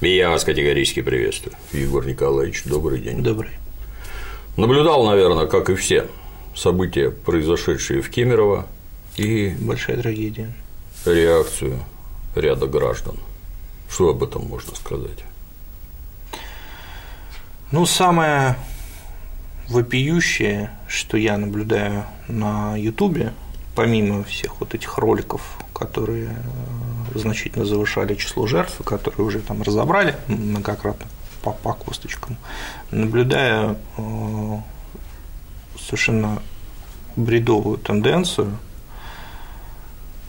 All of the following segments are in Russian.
И я вас категорически приветствую. Егор Николаевич, добрый день. Добрый. Наблюдал, наверное, как и все, события, произошедшие в Кемерово, и Большая трагедия. реакцию ряда граждан. Что об этом можно сказать? Ну, самое вопиющее, что я наблюдаю на Ютубе, помимо всех вот этих роликов, которые э, значительно завышали число жертв, которые уже там разобрали многократно по, по косточкам, наблюдаю э, совершенно бредовую тенденцию,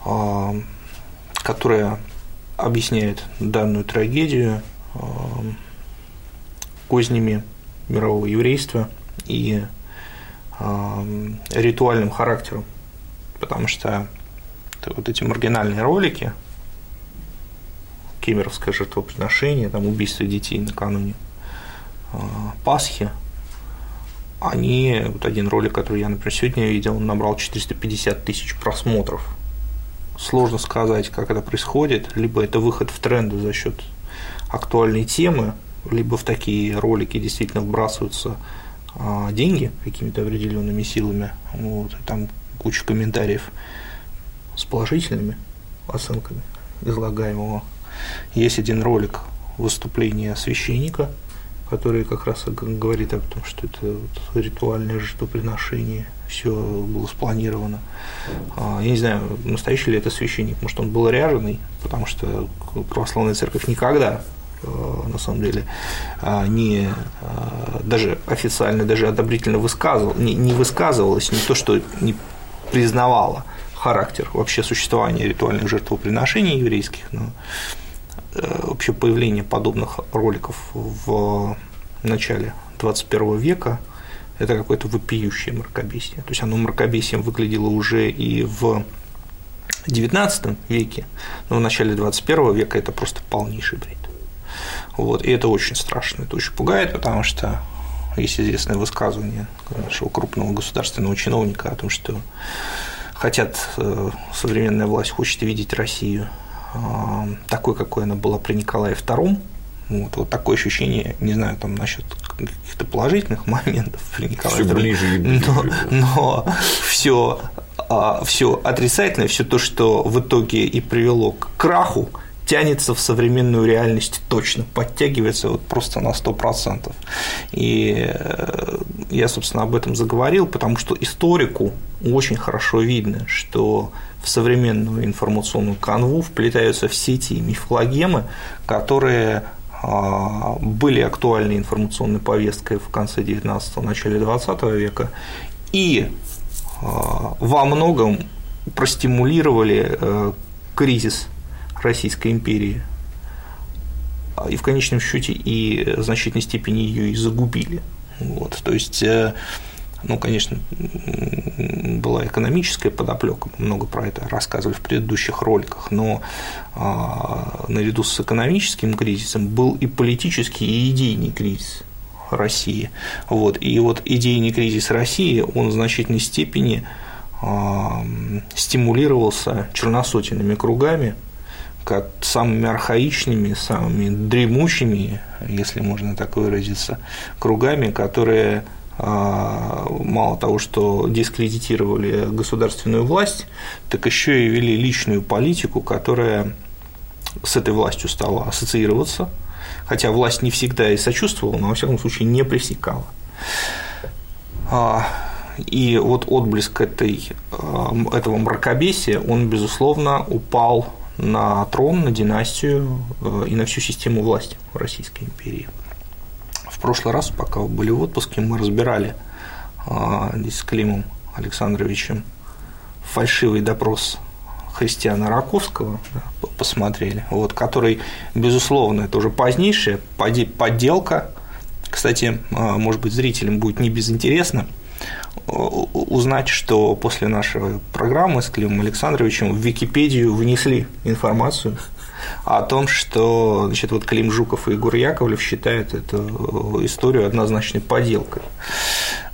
э, которая объясняет данную трагедию э, кознями мирового еврейства и ритуальным характером, потому что вот эти маргинальные ролики, кемеровское жертвоприношение, там убийство детей накануне э, Пасхи, они, вот один ролик, который я, например, сегодня видел, он набрал 450 тысяч просмотров. Сложно сказать, как это происходит, либо это выход в тренды за счет актуальной темы, либо в такие ролики действительно вбрасываются а, деньги какими-то определенными силами, вот, там куча комментариев с положительными оценками излагаемого. Есть один ролик выступления священника, который как раз говорит о том, что это ритуальное жертвоприношение, все было спланировано. А, я не знаю, настоящий ли это священник, может, он был ряженый, потому что православная церковь никогда Э, на самом деле, а, не а, даже официально, даже одобрительно высказывал, не, не высказывалась, не то, что не признавала характер вообще существования ритуальных жертвоприношений еврейских, но вообще появление подобных роликов в начале 21 века это какое-то вопиющее мракобесие. То есть оно мракобесием выглядело уже и в XIX веке, но в начале 21 века это просто полнейший бред. Вот, и это очень страшно, это очень пугает, потому что есть известное высказывание нашего крупного государственного чиновника о том, что хотят, э, современная власть хочет видеть Россию э, такой, какой она была при Николае II, вот, вот такое ощущение, не знаю, там насчет каких-то положительных моментов при Николае Всё ближе и ближе. но, но все, все отрицательное, все то, что в итоге и привело к краху, тянется в современную реальность точно, подтягивается вот просто на 100%. И э, я, собственно, об этом заговорил, потому что историку очень хорошо видно, что в современную информационную канву вплетаются все те мифологемы, которые а, были актуальны информационной повесткой в конце 19-го, начале 20 века, и а, во многом простимулировали э, кризис Российской империи, а, и в конечном счете и в значительной степени ее и загубили. Вот, то есть, э, ну, конечно, была экономическая подоплека, много про это рассказывали в предыдущих роликах, но а, наряду с экономическим кризисом был и политический, и идейный кризис России. Вот, и вот идейный кризис России, он в значительной степени а, стимулировался черносотенными кругами, как самыми архаичными, самыми дремучими, если можно так выразиться, кругами, которые а, мало того, что дискредитировали государственную власть, так еще и вели личную политику, которая с этой властью стала ассоциироваться, хотя власть не всегда и сочувствовала, но во всяком случае не пресекала. А, и вот отблеск этой, а, этого мракобесия, он, безусловно, упал на трон, на династию э, и на всю систему власти Российской империи. В прошлый раз, пока вы были в отпуске, мы разбирали э, здесь с Климом Александровичем фальшивый допрос Христиана Раковского, да, посмотрели, вот, который, безусловно, это уже позднейшая подделка. Кстати, э, может быть, зрителям будет не безинтересно – узнать, что после нашей программы с Климом Александровичем в Википедию внесли информацию о том, что значит, вот Клим Жуков и Егор Яковлев считают эту историю однозначной поделкой.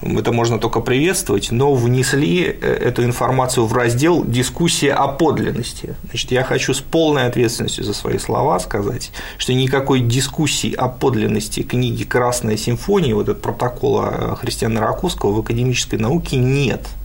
это можно только приветствовать, но внесли э, эту информацию в раздел «Дискуссия о подлинности». Значит, я хочу с полной ответственностью за свои слова сказать, что никакой дискуссии о подлинности книги «Красная симфония», вот этот протокола Христиана Раковского в академической науке нет –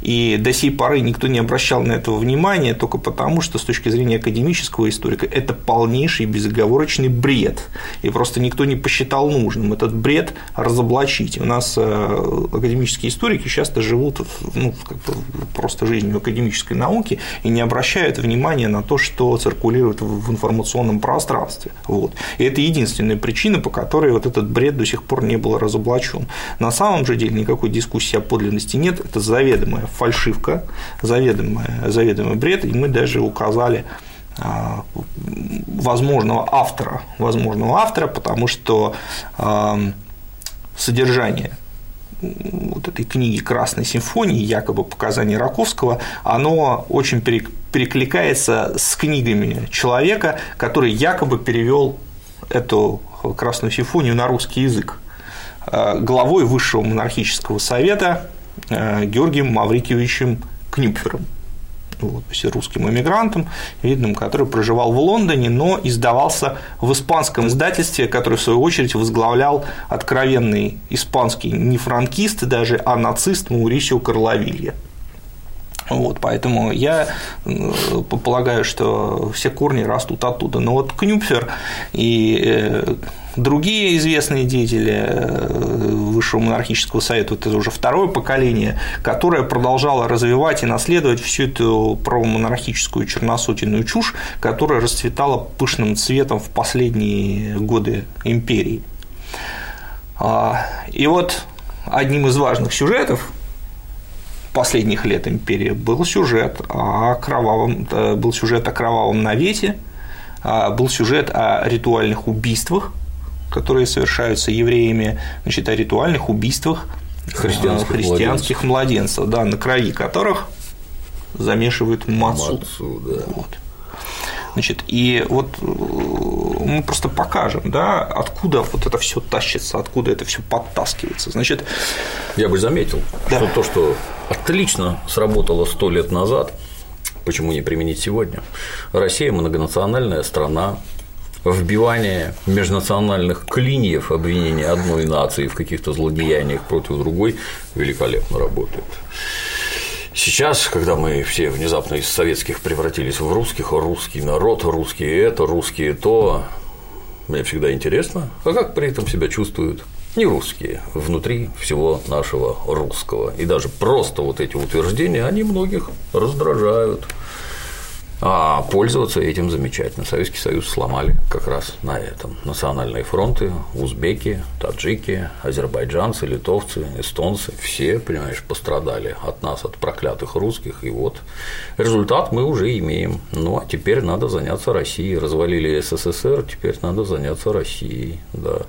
и до сей поры никто не обращал на это внимания только потому, что с точки зрения академического историка это полнейший безоговорочный бред. И просто никто не посчитал нужным этот бред разоблачить. У нас э, академические историки часто живут ну, просто жизнью академической науки и не обращают внимания на то, что циркулирует в информационном пространстве. Вот. И это единственная причина, по которой вот этот бред до сих пор не был разоблачен. На самом же деле никакой дискуссии о подлинности нет, это заведомо заведомая фальшивка, заведомая, заведомый бред, и мы даже указали а, возможного автора, возможного автора, потому что а, содержание вот этой книги «Красной симфонии», якобы показания Раковского, оно очень перекликается с книгами человека, который якобы перевел эту «Красную симфонию» на русский язык а, главой Высшего монархического совета Георгием Маврикиевичем Кнюпфером вот, русским эмигрантом, видным, который проживал в Лондоне, но издавался в испанском издательстве, которое, в свою очередь, возглавлял откровенный испанский не франкист даже, а нацист Маурисио Карловилья. Вот, поэтому я э, полагаю, что все корни растут оттуда. Но вот Кнюпфер и э, другие известные деятели э, Высшего монархического совета, это уже второе поколение, которое продолжало развивать и наследовать всю эту правомонархическую черносотенную чушь, которая расцветала пышным цветом в последние годы империи. А, и вот одним из важных сюжетов последних лет империи был сюжет о кровавом, э, был сюжет о кровавом навете, а, был сюжет о ритуальных убийствах, которые совершаются евреями, значит, о ритуальных убийствах христианских, христианских младенцев. младенцев, да, на крови которых замешивают мацу. мацу да. вот. Значит, и вот э, мы просто покажем, да, откуда вот это все тащится, откуда это все подтаскивается. Значит, я бы заметил, да. что то, что отлично сработало сто лет назад, почему не применить сегодня? Россия многонациональная страна, вбивание межнациональных клиньев обвинения одной нации в каких-то злодеяниях против другой великолепно работает. Сейчас, когда мы все внезапно из советских превратились в русских, русский народ, русские это, русские то, мне всегда интересно, а как при этом себя чувствуют не русские внутри всего нашего русского. И даже просто вот эти утверждения, они многих раздражают. А пользоваться этим замечательно. Советский Союз сломали как раз на этом. Национальные фронты, узбеки, таджики, азербайджанцы, литовцы, эстонцы, все, понимаешь, пострадали от нас, от проклятых русских. И вот результат мы уже имеем. Ну, а теперь надо заняться Россией. Развалили СССР, теперь надо заняться Россией. Да.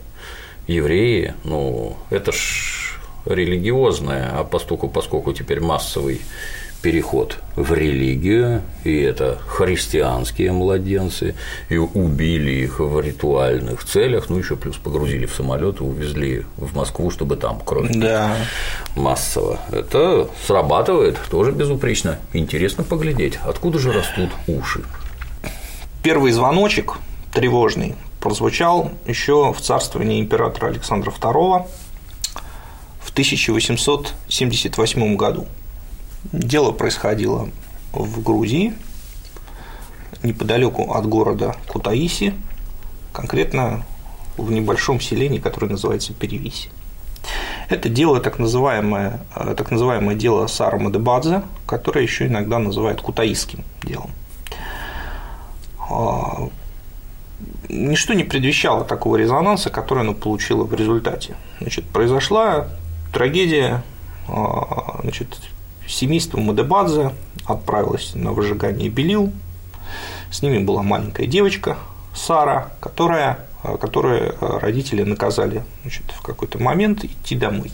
Евреи, ну, это ж религиозное, а поскольку, поскольку теперь массовый переход в религию, и это христианские младенцы, и убили их в ритуальных целях, ну еще плюс погрузили в самолет и увезли в Москву, чтобы там кровь да. массово. Это срабатывает тоже безупречно. Интересно поглядеть, откуда же растут уши. Первый звоночек тревожный прозвучал еще в царствовании императора Александра II в 1878 году. Дело происходило в Грузии, неподалеку от города Кутаиси, конкретно в небольшом селении, которое называется Перевиси. Это дело так называемое, э, так называемое дело Сара Мадебадзе, которое еще иногда называют кутаисским делом. А, ничто не предвещало такого резонанса, который оно получило в результате. Значит, произошла трагедия а, значит, Семейство Мадебадзе отправилось на выжигание белил. С ними была маленькая девочка Сара, которая, которую родители наказали значит, в какой-то момент идти домой.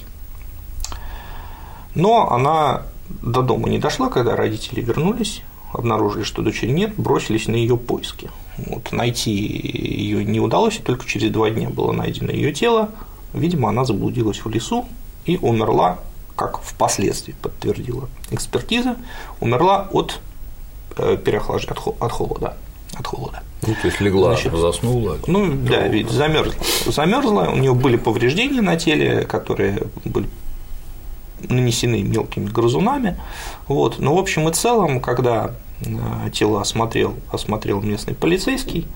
Но она до дома не дошла, когда родители вернулись, обнаружили, что дочери нет, бросились на ее поиски. Вот, найти ее не удалось, и только через два дня было найдено ее тело. Видимо, она заблудилась в лесу, и умерла, как впоследствии подтвердила экспертиза, умерла от э, переохлаждения, от холода. От холода. Ну, то есть легла, Значит, заснула. Ну, да, ведь замерзла. Замерзла, у нее были повреждения на теле, которые были нанесены мелкими грызунами. Вот. Но в общем и целом, когда э, тело осмотрел, осмотрел местный полицейский,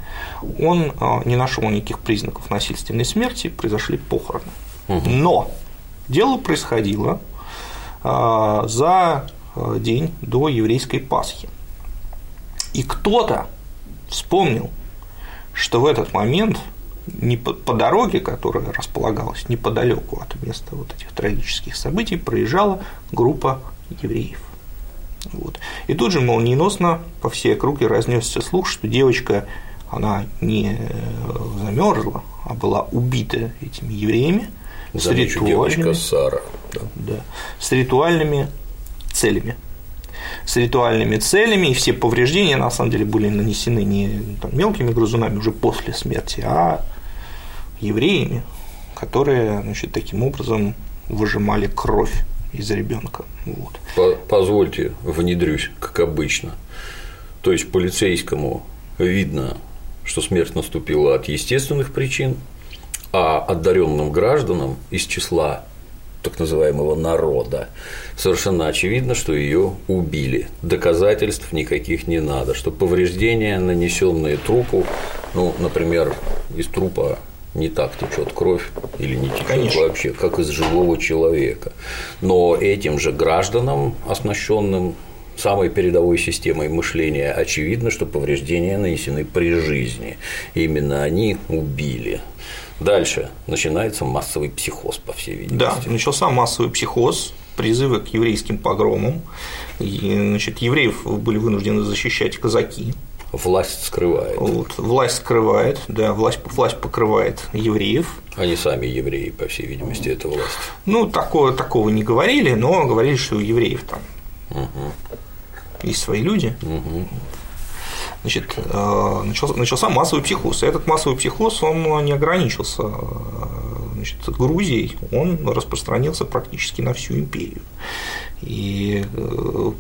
он э, не нашел никаких признаков насильственной смерти, произошли похороны. Угу. Но дело происходило за день до еврейской Пасхи. И кто-то вспомнил, что в этот момент не по, по дороге, которая располагалась неподалеку от места вот этих трагических событий, проезжала группа евреев. Вот. И тут же молниеносно по всей округе разнесся слух, что девочка она не замерзла, а была убита этими евреями с ритуальными, Сара. Да. С ритуальными целями с ритуальными целями, и все повреждения на самом деле были нанесены не там, мелкими грызунами уже после смерти, а евреями, которые значит, таким образом выжимали кровь из ребенка. Вот. Позвольте, внедрюсь, как обычно. То есть полицейскому видно, что смерть наступила от естественных причин, а одаренным гражданам из числа так называемого народа, совершенно очевидно, что ее убили. Доказательств никаких не надо, что повреждения, нанесенные трупу, ну, например, из трупа не так течет кровь или не течет Конечно. вообще, как из живого человека. Но этим же гражданам, оснащенным самой передовой системой мышления, очевидно, что повреждения нанесены при жизни. Именно они убили. Дальше начинается массовый психоз, по всей видимости. Да, начался массовый психоз, призывы к еврейским погромам. И, значит, евреев были вынуждены защищать казаки. Власть скрывает. Вот, власть скрывает, да, власть, власть покрывает евреев. Они сами евреи, по всей видимости, это власть. Ну, такого, такого не говорили, но говорили, что у евреев там угу. есть свои люди. Угу значит, э, начался, начался массовый психоз. И этот массовый психоз, он не ограничился э, значит, Грузией, он распространился практически на всю империю. И, э,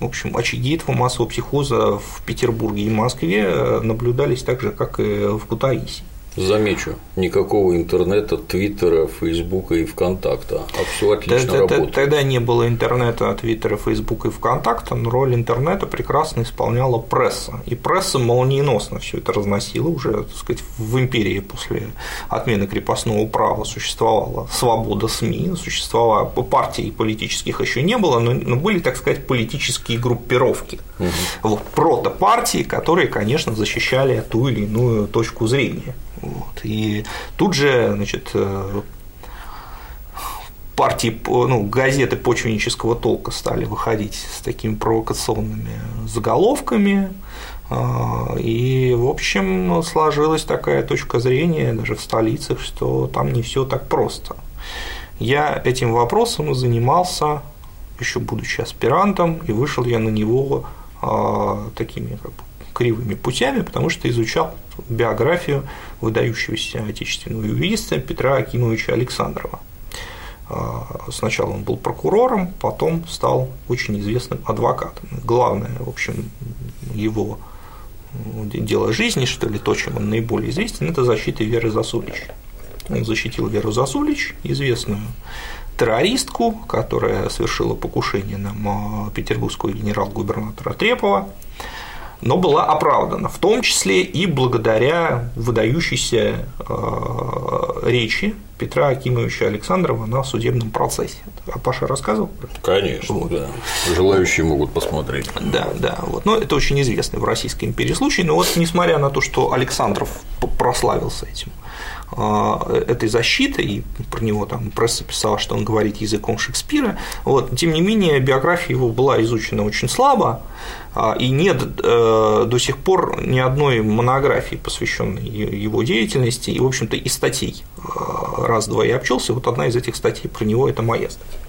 в общем, очаги этого массового психоза в Петербурге и Москве наблюдались так же, как и в Кутаиси. Замечу, никакого интернета, твиттера, фейсбука и вконтакта, а все отлично тогда, работает. Тогда не было интернета, твиттера, фейсбука и вконтакта, но роль интернета прекрасно исполняла пресса. И пресса молниеносно все это разносила уже, так сказать, в империи после отмены крепостного права существовала свобода СМИ, существовала партий политических еще не было, но, были, так сказать, политические группировки. Угу. Вот, протопартии, которые, конечно, защищали ту или иную точку зрения. Вот. И тут же, значит, э, партии, ну, газеты почвеннического толка стали выходить с такими провокационными заголовками, э, и, в общем, сложилась такая точка зрения даже в столицах, что там не все так просто. Я этим вопросом занимался еще будучи аспирантом, и вышел я на него э, такими как бы кривыми путями, потому что изучал биографию выдающегося отечественного юриста Петра Акимовича Александрова. А, сначала он был прокурором, потом стал очень известным адвокатом. Главное, в общем, его дело жизни, что ли, то, чем он наиболее известен, это защита Веры Засулич. Он защитил Веру Засулич, известную террористку, которая совершила покушение на петербургского генерал-губернатора Трепова, но была оправдана, в том числе и благодаря выдающейся э, речи Петра Акимовича Александрова на судебном процессе. А Паша рассказывал? Конечно, вот. да. Желающие могут посмотреть. Да, да. Вот. Но это очень известный в Российской империи случай. Но вот несмотря на то, что Александров прославился этим, этой защитой, и про него там пресса писала, что он говорит языком Шекспира, вот, тем не менее биография его была изучена очень слабо, а, и нет э, до сих пор ни одной монографии, посвященной его деятельности, и, в общем-то, и статей э, раз-два я обчелся, вот одна из этих статей про него – это моя статья.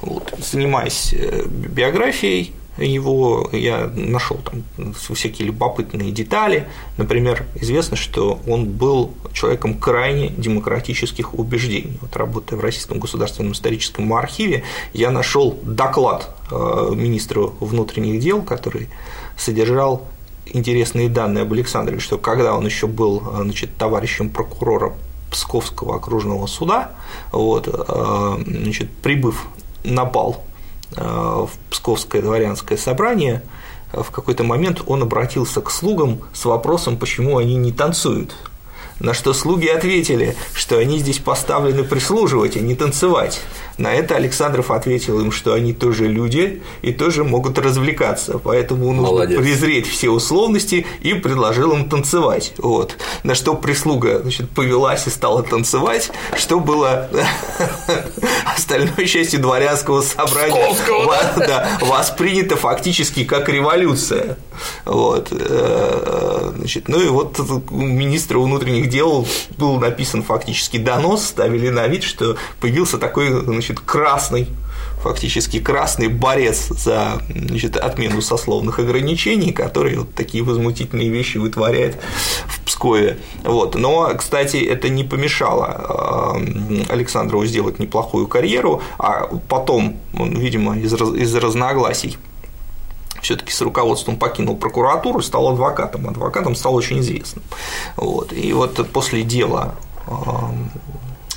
Вот. Занимаясь э, биографией его, я нашел там всякие любопытные детали. Например, известно, что он был человеком крайне демократических убеждений. Вот работая в Российском государственном историческом архиве, я нашел доклад э, министра внутренних дел, который содержал интересные данные об Александре, что когда он еще был значит, товарищем прокурора Псковского окружного суда, вот, э, значит, прибыв на бал э, в Псковское дворянское собрание, в какой-то момент он обратился к слугам с вопросом, почему они не танцуют. На что слуги ответили, что они здесь поставлены прислуживать, а не танцевать. На это Александров ответил им, что они тоже люди и тоже могут развлекаться, поэтому нужно Молодец. презреть все условности и предложил им танцевать. Вот. На что прислуга значит, повелась и стала танцевать, что было остальной частью дворянского собрания да, воспринято фактически как революция. Вот. Э, значит, ну и вот министра внутренних дел был написан фактически донос, ставили на вид, что появился такой значит, красный фактически красный борец за значит, отмену сословных ограничений, который вот такие возмутительные вещи вытворяет в Пскове. Вот. Но, кстати, это не помешало э, Александрову сделать неплохую карьеру, а потом он, видимо, из, из разногласий все-таки с руководством покинул прокуратуру, стал адвокатом. Адвокатом стал очень известным. Вот. И вот после дела э,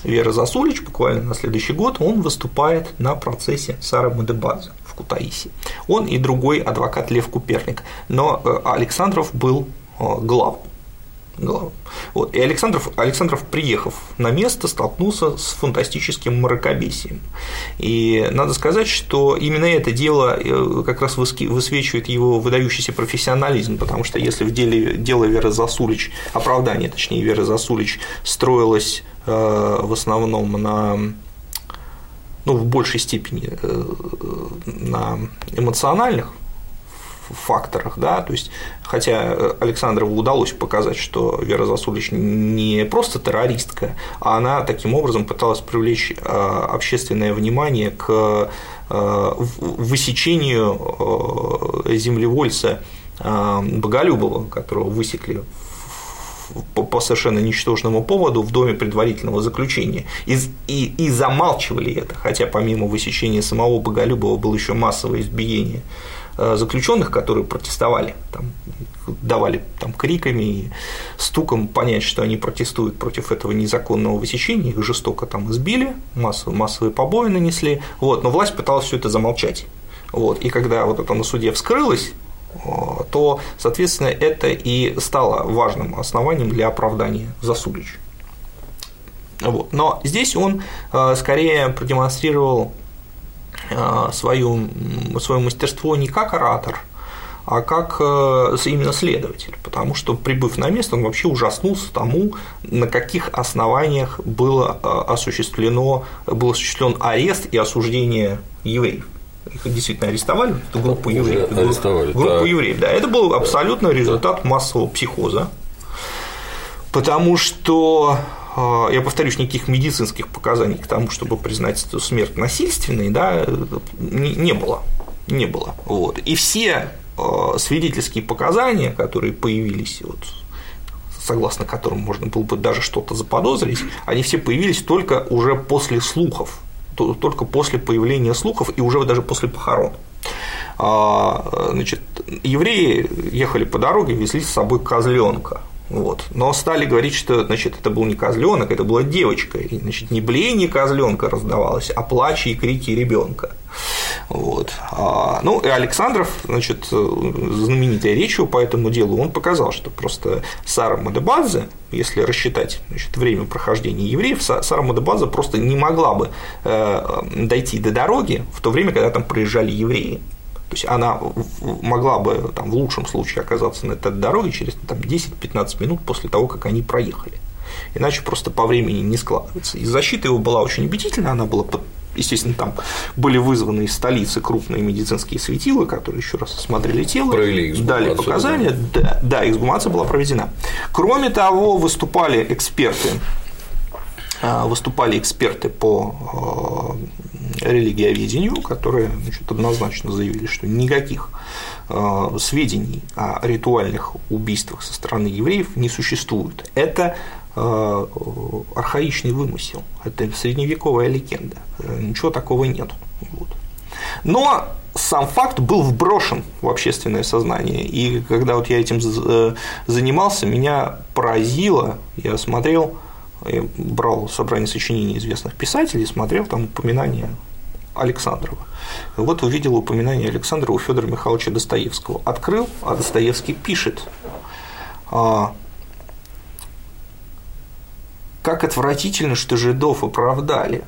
Вера Засулич буквально на следующий год он выступает на процессе Сары Мадебадзе в Кутаиси. Он и другой адвокат Лев Куперник. Но э, Александров был э, главным. Главным. Вот. И Александров, Александров, приехав на место, столкнулся с фантастическим мракобесием. И надо сказать, что именно это дело э, как раз высвечивает его выдающийся профессионализм, потому что если в деле дело Веры Засулич, оправдание, точнее, Веры Засулич строилось Э, в основном на ну, в большей степени э, на эмоциональных факторах, да, то есть, хотя Александрову удалось показать, что Вера Засулич не просто террористка, а она таким образом пыталась привлечь э, общественное внимание к высечению землевольца Боголюбова, которого высекли по, совершенно ничтожному поводу в доме предварительного заключения. И, и, и замалчивали это, хотя помимо высечения самого Боголюбова было еще массовое избиение. э, заключенных, которые протестовали, там, давали там, криками и стуком понять, что они протестуют против этого незаконного высечения, их жестоко там избили, массовые, массовые побои нанесли, вот, но власть пыталась все это замолчать. Вот, и когда вот это на суде вскрылось, то, соответственно, это и стало важным основанием для оправдания Засулич. Вот. Но здесь он э, скорее продемонстрировал э, свою, свое мастерство не как оратор, а как э, именно следователь, потому что, прибыв на место, он вообще ужаснулся тому, на каких основаниях было осуществлено, был осуществлен арест и осуждение евреев их действительно арестовали, эту группу евреев. Арестовали, группу так. евреев, да. Это был абсолютно результат массового психоза, потому что я повторюсь, никаких медицинских показаний к тому, чтобы признать эту смерть насильственной, да, не было. Не было. Вот. И все а, свидетельские показания, которые появились, вот, согласно которым можно было бы даже что-то заподозрить, они все появились только уже после слухов только после появления слухов и уже даже после похорон. А, значит, евреи ехали по дороге, везли с собой козленка. Вот. Но стали говорить, что значит, это был не козленок, это была девочка. И, значит, не блеяние козленка раздавалось, а плачи и крики ребенка. Вот. А, ну, и Александров, значит, знаменитой речью по этому делу, он показал, что просто Сара Мадебадзе, если рассчитать значит, время прохождения евреев, Сара Мадебадзе просто не могла бы э, дойти до дороги в то время, когда там проезжали евреи. То есть она могла бы там, в лучшем случае оказаться на этой дороге через там, 10-15 минут после того, как они проехали. Иначе просто по времени не складывается. И защита его была очень убедительна, она была под естественно, там были вызваны из столицы крупные медицинские светила, которые еще раз осмотрели тело, Провели дали показания, да, да, эксгумация была проведена. Кроме того, выступали эксперты, а, выступали эксперты по религиоведению, которые значит, однозначно заявили, что никаких э, сведений о ритуальных убийствах со стороны евреев не существует. Это э, архаичный вымысел, это средневековая легенда, ничего такого нет. Вот. Но сам факт был вброшен в общественное сознание. И когда вот я этим занимался, меня поразило, я смотрел я брал собрание сочинений известных писателей, смотрел там упоминания Александрова. вот увидел упоминание Александрова у Федора Михайловича Достоевского. Открыл, а Достоевский пишет, а, как отвратительно, что жидов оправдали.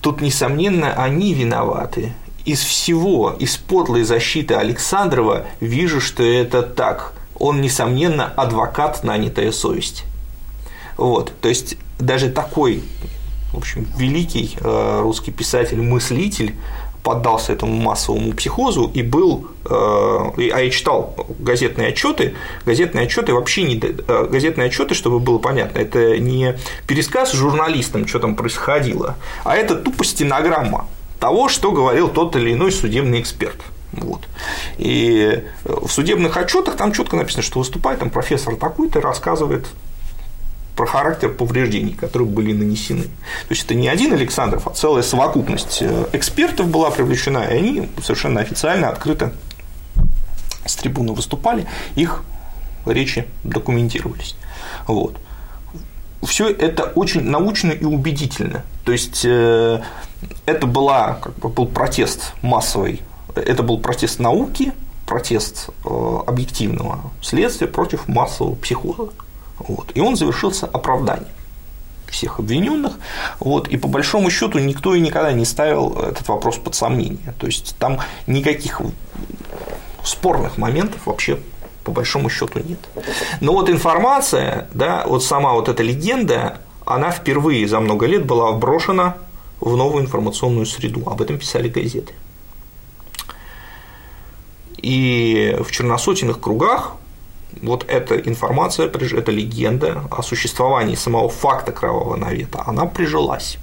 Тут, несомненно, они виноваты. Из всего, из подлой защиты Александрова вижу, что это так. Он, несомненно, адвокат, нанятая совесть. Вот, то есть даже такой, в общем, великий э, русский писатель-мыслитель поддался этому массовому психозу и был, э, а я читал газетные отчеты, газетные отчеты вообще не, э, газетные отчеты, чтобы было понятно, это не пересказ журналистам, что там происходило, а это тупо стенограмма того, что говорил тот или иной судебный эксперт. Вот. И в судебных отчетах там четко написано, что выступает там профессор такой-то, рассказывает про характер повреждений, которые были нанесены. То есть это не один Александров, а целая совокупность э, экспертов была привлечена, и они совершенно официально, открыто с трибуны выступали, их речи документировались. Вот. Все это очень научно и убедительно. То есть э, это была, как бы, был протест массовый, это был протест науки, протест э, объективного следствия против массового психоза. Вот. И он завершился оправданием всех обвиненных. Вот, и по большому счету никто и никогда не ставил этот вопрос под сомнение. То есть там никаких спорных моментов вообще по большому счету нет. Но вот информация, да, вот сама вот эта легенда, она впервые за много лет была вброшена в новую информационную среду. Об этом писали газеты. И в черносотенных кругах вот эта информация, эта легенда о существовании самого факта кровавого навета, она прижилась.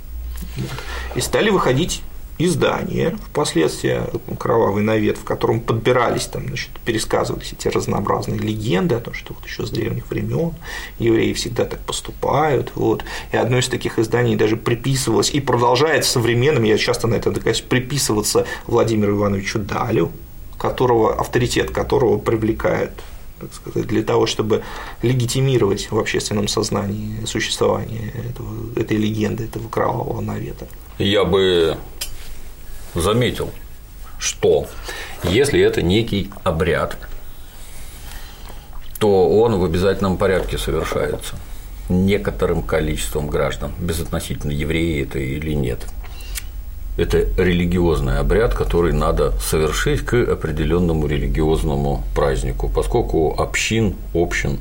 И стали выходить издания, впоследствии «Кровавый навет», в котором подбирались, там, значит, пересказывались эти разнообразные легенды о том, что вот еще с древних времен евреи всегда так поступают. Вот. И одно из таких изданий даже приписывалось и продолжает современным, я часто на это докажусь, приписываться Владимиру Ивановичу Далю, которого, авторитет которого привлекает так сказать, для того, чтобы легитимировать в общественном сознании существование этого, этой легенды, этого кровавого навета. Я бы заметил, что если это некий обряд, то он в обязательном порядке совершается некоторым количеством граждан, безотносительно евреи это или нет это религиозный обряд, который надо совершить к определенному религиозному празднику, поскольку общин, общин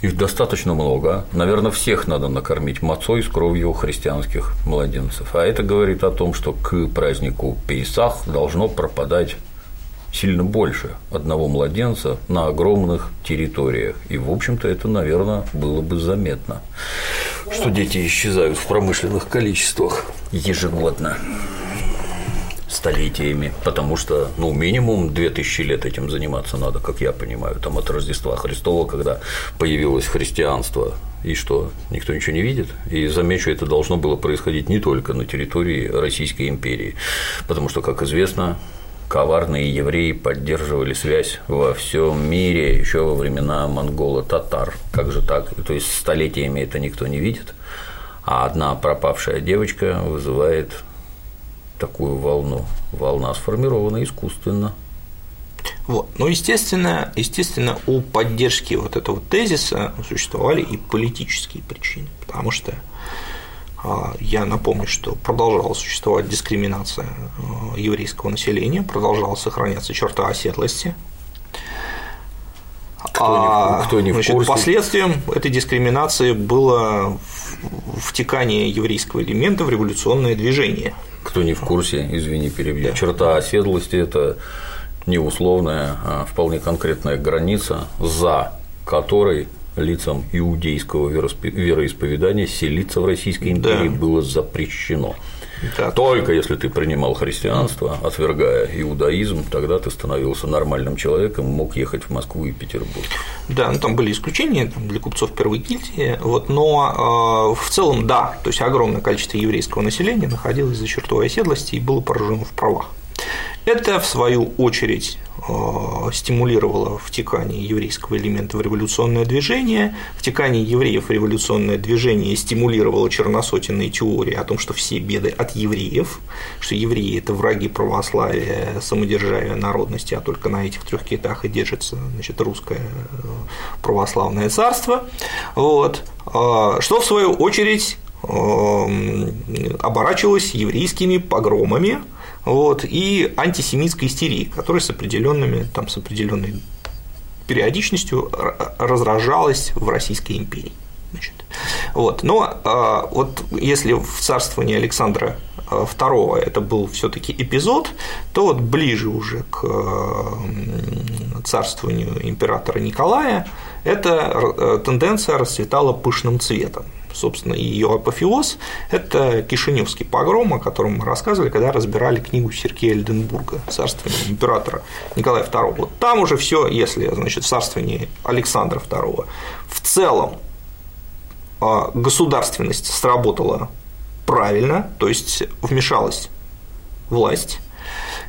их достаточно много. Наверное, всех надо накормить мацой с кровью христианских младенцев. А это говорит о том, что к празднику Пейсах должно пропадать сильно больше одного младенца на огромных территориях. И, в общем-то, это, наверное, было бы заметно, что дети исчезают в промышленных количествах ежегодно столетиями, потому что, ну, минимум 2000 лет этим заниматься надо, как я понимаю, там от Рождества Христова, когда появилось христианство, и что, никто ничего не видит? И замечу, это должно было происходить не только на территории Российской империи, потому что, как известно, коварные евреи поддерживали связь во всем мире еще во времена монголо-татар. Как же так? То есть столетиями это никто не видит, а одна пропавшая девочка вызывает такую волну. Волна сформирована искусственно. Вот. Ну, естественно, естественно, у поддержки вот этого тезиса существовали и политические причины, потому что я напомню, что продолжала существовать дискриминация а, еврейского населения, продолжала сохраняться черта оседлости. Кто а, не, кто не значит, в курсе. Последствием этой дискриминации было втекание еврейского элемента в революционное движение. Кто не в курсе, извини, перебью. Да. Черта оседлости – это не условная, а вполне конкретная граница, за которой лицам иудейского вероисповедания селиться в Российской империи да. было запрещено. Да. Только если ты принимал христианство, отвергая иудаизм, тогда ты становился нормальным человеком, мог ехать в Москву и Петербург. Да, ну там были исключения там, для купцов первой гильдии, вот, но э, в целом да, то есть огромное количество еврейского населения находилось за чертой оседлости и было поражено в правах. Это, в свою очередь, э, стимулировало втекание еврейского элемента в революционное движение, втекание евреев в революционное движение стимулировало черносотенные теории о том, что все беды от евреев, что евреи – это враги православия, самодержавия, народности, а только на этих трех китах и держится значит, русское э, православное царство. Вот. Э, что, в свою очередь, оборачивалось еврейскими погромами, вот, и антисемитской истерии, которая с определенными, там, с определенной периодичностью разражалась в Российской империи. Значит, вот. Но а, вот если в царствовании Александра II а, это был все-таки эпизод, то вот ближе уже к царствованию императора Николая эта тенденция расцветала пышным цветом собственно, ее апофеоз – это Кишиневский погром, о котором мы рассказывали, когда разбирали книгу Сергея Эльденбурга «Царствование императора Николая II». Вот там уже все, если, значит, царствование Александра II в целом а, государственность сработала правильно, то есть вмешалась власть,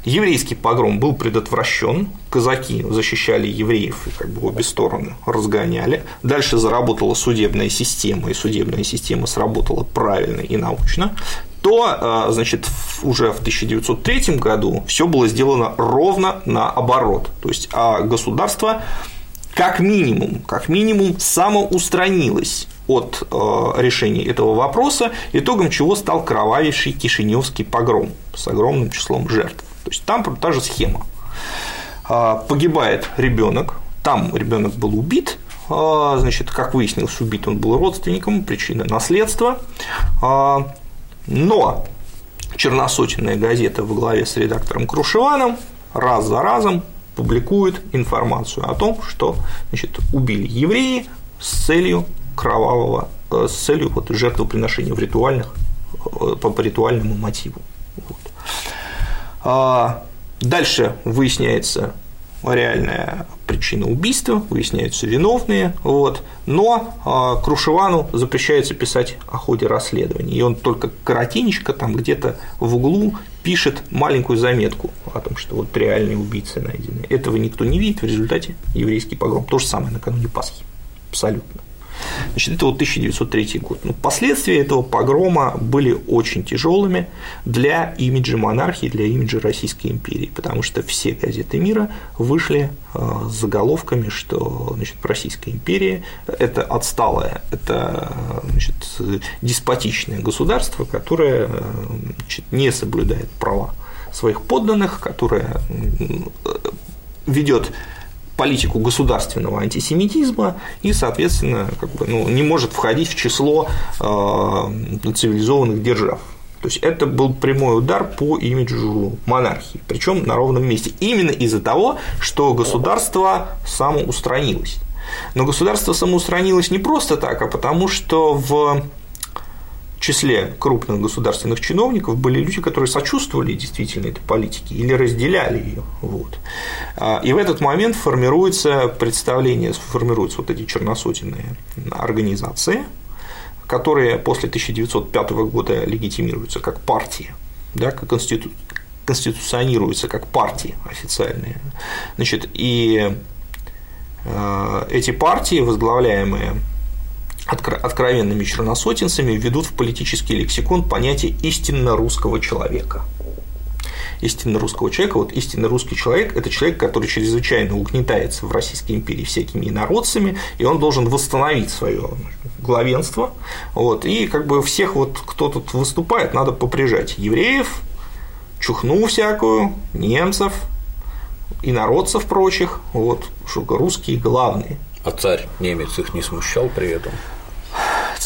Еврейский погром был предотвращен, казаки защищали евреев и как бы обе стороны разгоняли. Дальше заработала судебная система, и судебная система сработала правильно и научно то, а, значит, уже в 1903 году все было сделано ровно наоборот. То есть а государство как минимум, как минимум самоустранилось от э, решения этого вопроса, итогом чего стал кровавейший Кишиневский погром с огромным числом жертв. То есть там та же схема. А, погибает ребенок, там ребенок был убит, а, значит, как выяснилось, убит он был родственником, причина наследства, но черносотенная газета во главе с редактором Крушеваном раз за разом публикует информацию о том, что значит, убили евреи с целью кровавого, э, с целью вот, жертвоприношения в ритуальных, э, по, по ритуальному мотиву. Вот. А, дальше выясняется реальная причина убийства, выясняются виновные, вот, но э, Крушевану запрещается писать о ходе расследования, и он только коротенечко там где-то в углу пишет маленькую заметку о том, что вот реальные убийцы найдены. Этого никто не видит, в результате еврейский погром. То же самое накануне Пасхи. Абсолютно. Значит, это вот 1903 год. Но последствия этого погрома были очень тяжелыми для имиджа монархии, для имиджа Российской империи, потому что все газеты мира вышли э, с заголовками, что значит, Российская империя – это отсталое, это значит, деспотичное государство, которое значит, не соблюдает права своих подданных, которое ведет политику государственного антисемитизма и, соответственно, как бы, ну, не может входить в число э, цивилизованных держав. То есть это был прямой удар по имиджу монархии, причем на ровном месте. Именно из-за того, что государство самоустранилось. Но государство самоустранилось не просто так, а потому что в числе крупных государственных чиновников были люди, которые сочувствовали действительно этой политике или разделяли ее. Вот. А, и в этот момент формируется представление, формируются вот эти черносотенные организации, которые после 1905 года легитимируются как партии, да, как конститу... конституционируются как партии официальные. Значит, и э, эти партии, возглавляемые откровенными черносотенцами ведут в политический лексикон понятие истинно русского человека. Истинно русского человека, вот истинно русский человек – это человек, который чрезвычайно угнетается в Российской империи всякими инородцами, и он должен восстановить свое главенство, вот, и как бы всех вот, кто тут выступает, надо поприжать евреев, чухну всякую, немцев, инородцев прочих, вот, русские главные. А царь немец их не смущал при этом?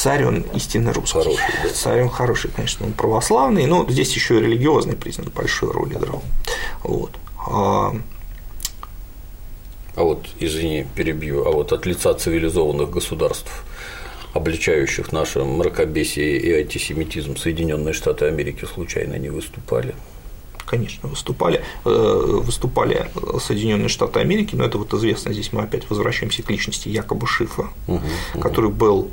Царь он истинно русский. Хороший, да. Царь он хороший, конечно, он православный, но здесь еще и религиозный признак большую роль играл. Вот. А... а вот, извини, перебью, а вот от лица цивилизованных государств обличающих наше мракобесие и антисемитизм Соединенные Штаты Америки случайно не выступали? конечно, выступали, э, выступали Соединенные Штаты Америки, но это вот известно, здесь мы опять возвращаемся к личности Якоба Шифа, угу. который был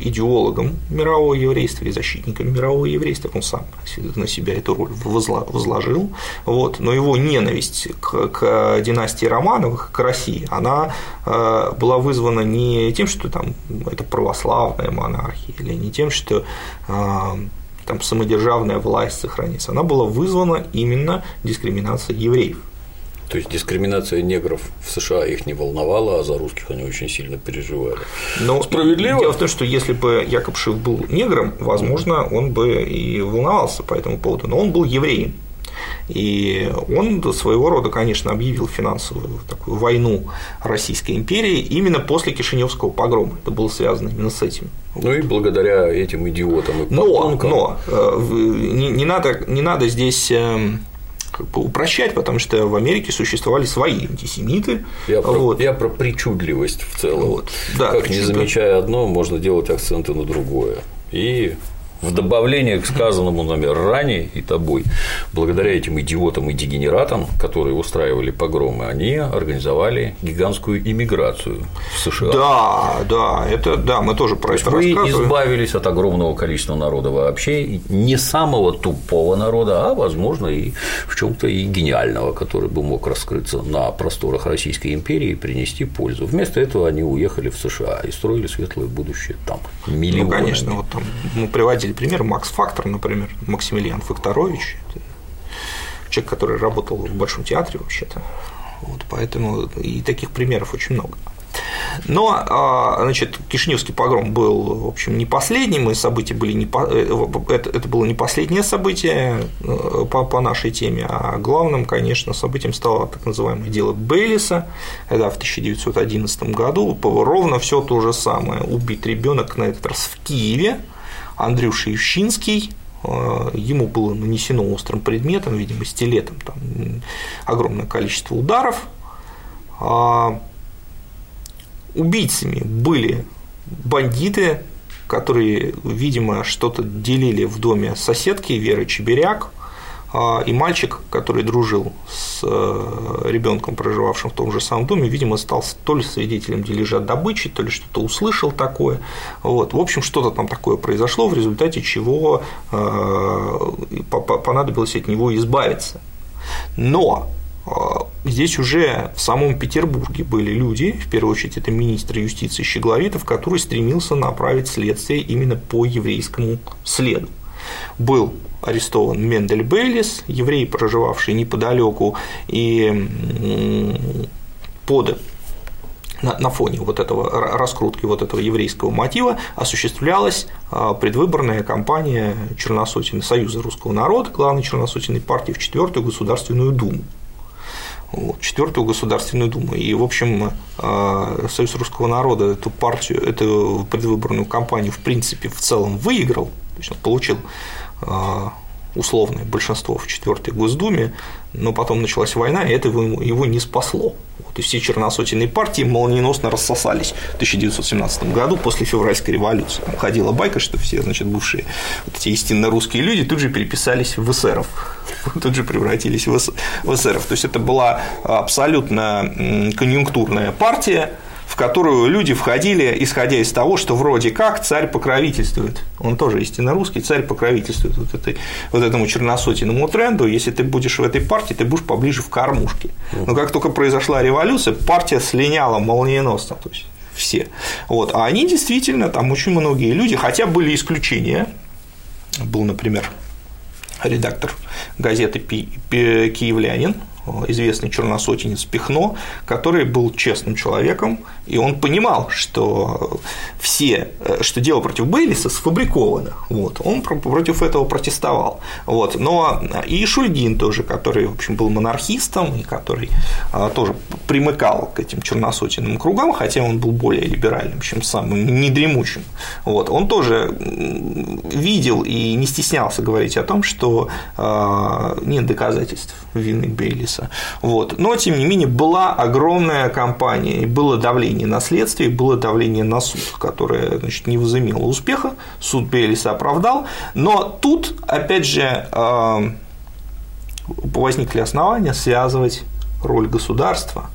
идеологом мирового еврейства и защитником мирового еврейства, он сам на себя эту роль возложил, вот, но его ненависть к, к династии Романовых, к России, она э, была вызвана не тем, что там это православная монархия, или не тем, что э, там самодержавная власть сохранится, она была вызвана именно дискриминацией евреев. То есть дискриминация негров в США их не волновала, а за русских они очень сильно переживали. Но Справедливо? Дело в том, что если бы Якоб Шиф был негром, возможно, он бы и волновался по этому поводу, но он был евреем. И он своего рода, конечно, объявил финансовую такую войну Российской империи именно после Кишиневского погрома. Это было связано именно с этим. Ну и благодаря этим идиотам и Но, но э, не, не, надо, не надо здесь эм, как бы упрощать, потому что в Америке существовали свои антисемиты. Я, вот. про, я про причудливость в целом. Вот. Да, как не замечая одно, можно делать акценты на другое. И в добавление к сказанному нами ранее и тобой, благодаря этим идиотам и дегенератам, которые устраивали погромы, они организовали гигантскую иммиграцию в США. Да, да, это да, мы тоже про это Вы избавились от огромного количества народа вообще, не самого тупого народа, а, возможно, и в чем то и гениального, который бы мог раскрыться на просторах Российской империи и принести пользу. Вместо этого они уехали в США и строили светлое будущее там. Миллионами. Ну, конечно, вот там мы приводили пример, Макс Фактор, например, Максимилиан Факторович, человек, который работал в Большом театре вообще-то. Вот, поэтому и таких примеров очень много. Но, а, значит, Кишиневский погром был, в общем, не последним, и события были не по... Э, это, это было не последнее событие э, по, по нашей теме, а главным, конечно, событием стало так называемое дело Бейлиса, когда в 1911 году ровно все то же самое. Убит ребенок на этот раз в Киеве, Андрюша Ющинский, э, ему было нанесено острым предметом, видимо, стилетом, там огромное количество ударов. А, убийцами были бандиты, которые, видимо, что-то делили в доме соседки Веры Чеберяк – и мальчик, который дружил с э, ребенком, проживавшим в том же самом доме, видимо, стал то ли свидетелем дележа добычи, то ли что-то услышал такое. Вот. В общем, что-то там такое произошло, в результате чего э, понадобилось от него избавиться. Но э, Здесь уже в самом Петербурге были люди, в первую очередь это министр юстиции Щегловитов, который стремился направить следствие именно по еврейскому следу. Был арестован Мендель Бейлис, еврей, проживавший неподалеку, и под на, фоне вот этого раскрутки вот этого еврейского мотива осуществлялась а, предвыборная кампания Черносотины Союза русского народа, главной Черносотиной партии в четвертую Государственную Думу. Четвертую Государственную Думу. И, в общем, а, Союз русского народа эту партию, эту предвыборную кампанию, в принципе, в целом выиграл, то есть он получил а, условное большинство в четвертой Госдуме, но потом началась война, и это его не спасло. Вот, и все черносотенные партии молниеносно рассосались в 1917 году после февральской революции. Там ходила байка, что все, значит, бывшие вот эти истинно русские люди тут же переписались в эсеров, тут же превратились в эсеров. То есть это была абсолютно конъюнктурная партия, в которую люди входили, исходя из того, что вроде как царь покровительствует. Он тоже истинно русский, царь покровительствует вот, этой, вот этому черносотенному тренду. Если ты будешь в этой партии, ты будешь поближе в кормушке. Но как только произошла революция, партия слиняла молниеносно. То есть все. Вот. А они действительно, там очень многие люди, хотя были исключения, был, например, редактор газеты «Киевлянин», известный черносотенец Пихно, который был честным человеком, и он понимал, что все, что дело против Бейлиса сфабриковано, вот, он против этого протестовал, вот, но и Шульгин тоже, который, в общем, был монархистом и который тоже примыкал к этим черносотенным кругам, хотя он был более либеральным, чем самым недремучим, вот, он тоже видел и не стеснялся говорить о том, что нет доказательств вины Бейлиса Бейлиса. Вот. Но, тем не менее, была огромная кампания, и было давление на следствие, было давление на суд, которое значит, не возымело успеха, суд Бейлиса оправдал, но тут, опять же, э, возникли основания связывать роль государства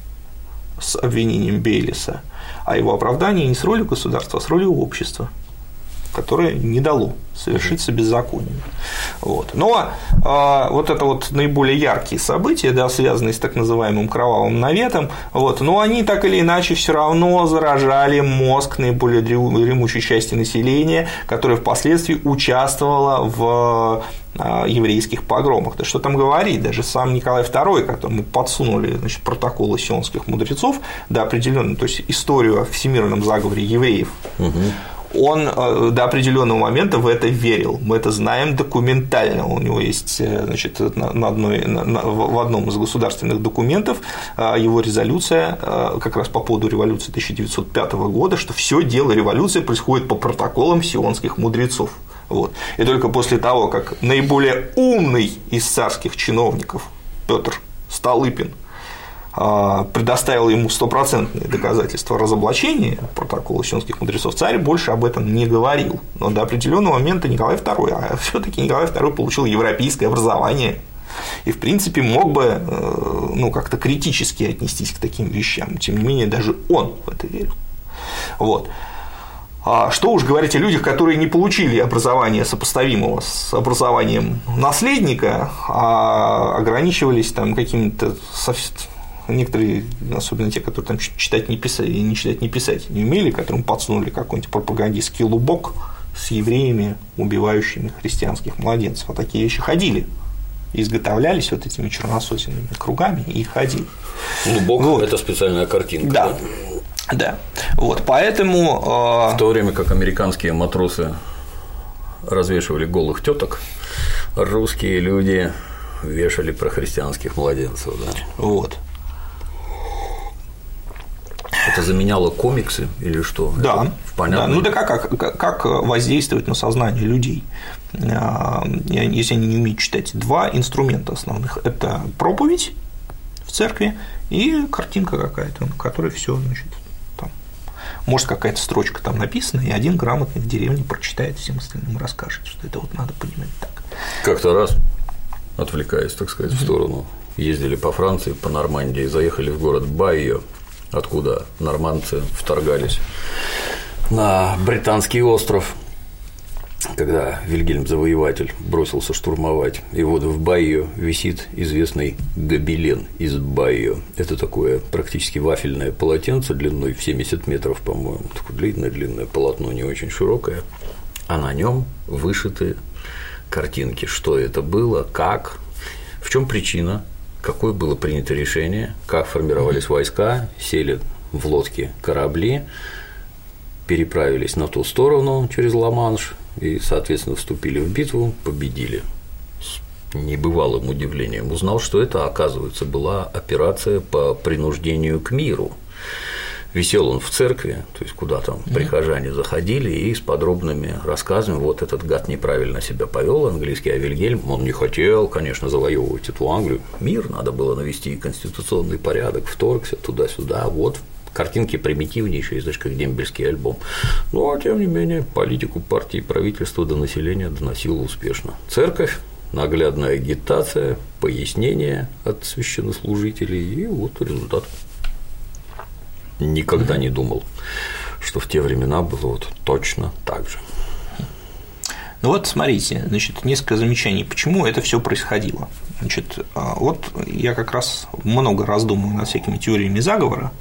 с обвинением Бейлиса, а его оправдание не с ролью государства, а с ролью общества которое не дало совершиться беззаконием. Вот. Но э, вот это вот наиболее яркие события, да, связанные с так называемым кровавым наветом, вот, но они так или иначе все равно заражали мозг наиболее дремучей части населения, которая впоследствии участвовала в еврейских погромах. Да что там говорить, даже сам Николай II, которому подсунули значит, протоколы сионских мудрецов до определенной, то есть историю о всемирном заговоре евреев, угу он э, до определенного момента в это верил. Мы это знаем документально. У него есть э, значит, на одной, на, в одном из государственных документов э, его резолюция как раз по поводу революции 1905 года, что все дело революции происходит по протоколам сионских мудрецов. Вот. И только после того, как наиболее умный из царских чиновников Петр Столыпин предоставил ему стопроцентные доказательства разоблачения протокола сионских мудрецов, царь больше об этом не говорил. Но до определенного момента Николай II, а все-таки Николай II получил европейское образование и, в принципе, мог бы э, ну, как-то критически отнестись к таким вещам. Тем не менее, даже он в это верил. Вот. А что уж говорить о людях, которые не получили образование сопоставимого с образованием наследника, а ограничивались там какими-то некоторые, особенно те, которые там читать не писать, не читать не писать не умели, которым подсунули какой-нибудь пропагандистский лубок с евреями, убивающими христианских младенцев. Вот такие вещи ходили изготовлялись вот этими черносотенными кругами и ходили. Лубок вот. – это специальная картинка. Да. Да. Вот, поэтому… А, В то время как американские матросы развешивали голых теток, русские люди вешали про христианских младенцев. Да. Вот. Это заменяло комиксы или что? Да. Это Да. Ну так а как, как, как воздействовать на сознание людей? А, если они не умеют читать, два инструмента основных – это проповедь в церкви и картинка какая-то, на которой все, значит, там, может какая-то строчка там написана, и один грамотный в деревне прочитает, всем остальным расскажет, что это вот надо понимать так. Как-то раз, отвлекаясь, так сказать, в сторону, ездили по Франции, по Нормандии, заехали в город Байо, откуда нормандцы вторгались на британский остров, когда Вильгельм Завоеватель бросился штурмовать, и вот в Байо висит известный гобелен из Байо. Это такое практически вафельное полотенце длиной в 70 метров, по-моему, такое длинное-длинное полотно, не очень широкое, а на нем вышиты картинки, что это было, как, в чем причина какое было принято решение, как формировались войска, сели в лодки корабли, переправились на ту сторону через Ла-Манш и, соответственно, вступили в битву, победили. С небывалым удивлением узнал, что это, оказывается, была операция по принуждению к миру – Висел он в церкви, то есть куда там прихожане заходили и с подробными рассказами, вот этот гад неправильно себя повел, английский Авельгельм, он не хотел, конечно, завоевывать эту Англию, мир надо было навести, конституционный порядок, вторгся туда-сюда, вот картинки примитивнейшие, знаешь, как дембельский альбом. Но, тем не менее, политику партии, правительства до населения доносило успешно. Церковь, наглядная агитация, пояснения от священнослужителей, и вот результат никогда не думал, что в те времена было вот точно так же. Ну вот смотрите, значит, несколько замечаний, почему это все происходило. Значит, а, вот я как раз много раз думаю над всякими теориями заговора.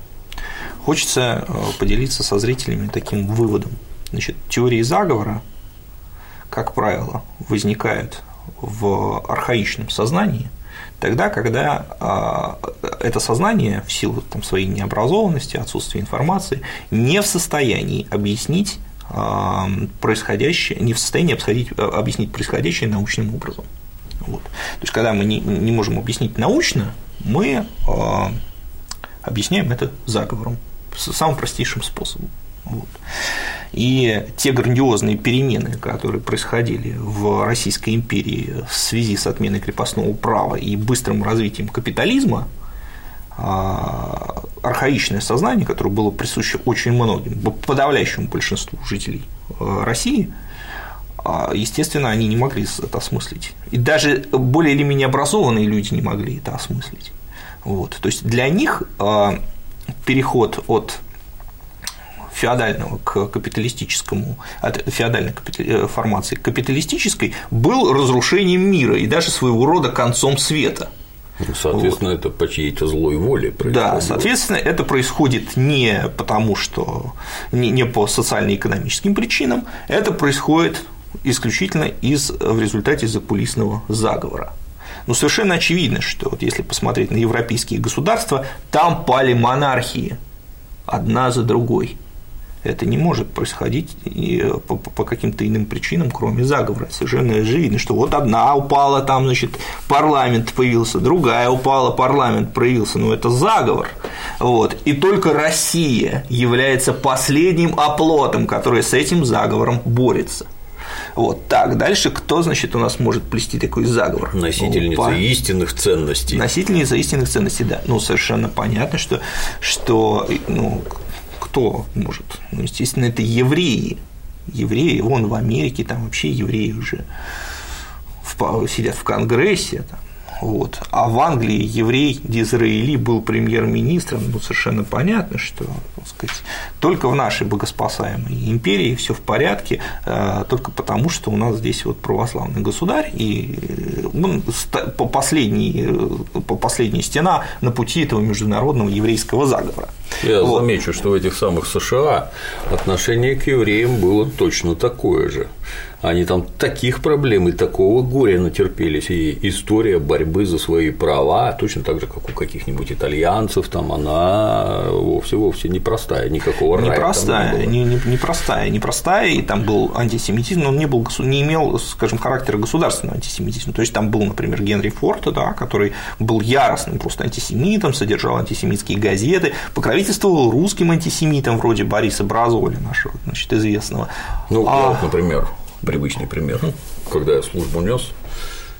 Хочется а, поделиться со зрителями таким выводом. Значит, теории заговора, как правило, возникают в архаичном сознании тогда, когда а, это сознание в силу там, своей необразованности, отсутствия информации не в состоянии объяснить а, происходящее, не в состоянии обсудить, объяснить происходящее научным образом. Вот. То есть, когда мы не, не можем объяснить научно, мы а, объясняем это заговором, самым простейшим способом. Вот. И те грандиозные перемены, которые происходили в Российской империи в связи с отменой крепостного права и быстрым развитием капитализма, а, архаичное сознание, которое было присуще очень многим, подавляющему большинству жителей э, России, а, естественно, они не могли это осмыслить. И даже более или менее образованные люди не могли это осмыслить. Вот. То есть для них а, переход от феодального к капиталистическому, от феодальной э, формации к капиталистической был разрушением мира и даже своего рода концом света. Ну, соответственно, вот. это по чьей-то злой воле происходит. Да, соответственно, это происходит не потому, что не, не по социально-экономическим причинам, это происходит исключительно из, в результате закулисного заговора. Но совершенно очевидно, что вот если посмотреть на европейские государства, там пали монархии одна за другой это не может происходить по, по каким-то иным причинам, кроме заговора. Совершенно очевидно, что вот одна упала, там, значит, парламент появился, другая упала, парламент проявился, но это заговор. Вот. И только Россия является последним оплотом, который с этим заговором борется. Вот так. Дальше кто, значит, у нас может плести такой заговор? Носительница Опа. истинных ценностей. Носительница истинных ценностей, да. Ну, совершенно понятно, что, что ну, кто может? Ну, естественно, это евреи. Евреи, вон в Америке, там вообще евреи уже сидят в Конгрессе, там, вот. А в Англии еврей Дизраэли был премьер-министром, ну, совершенно понятно, что так сказать, только в нашей богоспасаемой империи все в порядке, э, только потому, что у нас здесь вот православный государь, и он по последней, э, по последней стена на пути этого международного еврейского заговора. Я вот. замечу, что в этих самых США отношение к евреям было точно такое же. Они там таких проблем и такого горя натерпелись, и история борьбы за свои права, точно так же, как у каких-нибудь итальянцев, там она вовсе-вовсе непростая, никакого рая непростая, не, не, непростая, непростая, и там был антисемитизм, но он не, был, не имел, скажем, характера государственного антисемитизма. То есть там был, например, Генри Форд, да, который был яростным просто антисемитом, содержал антисемитские газеты, покровительствовал русским антисемитам вроде Бориса Бразоли, нашего значит, известного. Ну, а... вот, например, привычный пример. Когда я службу нес,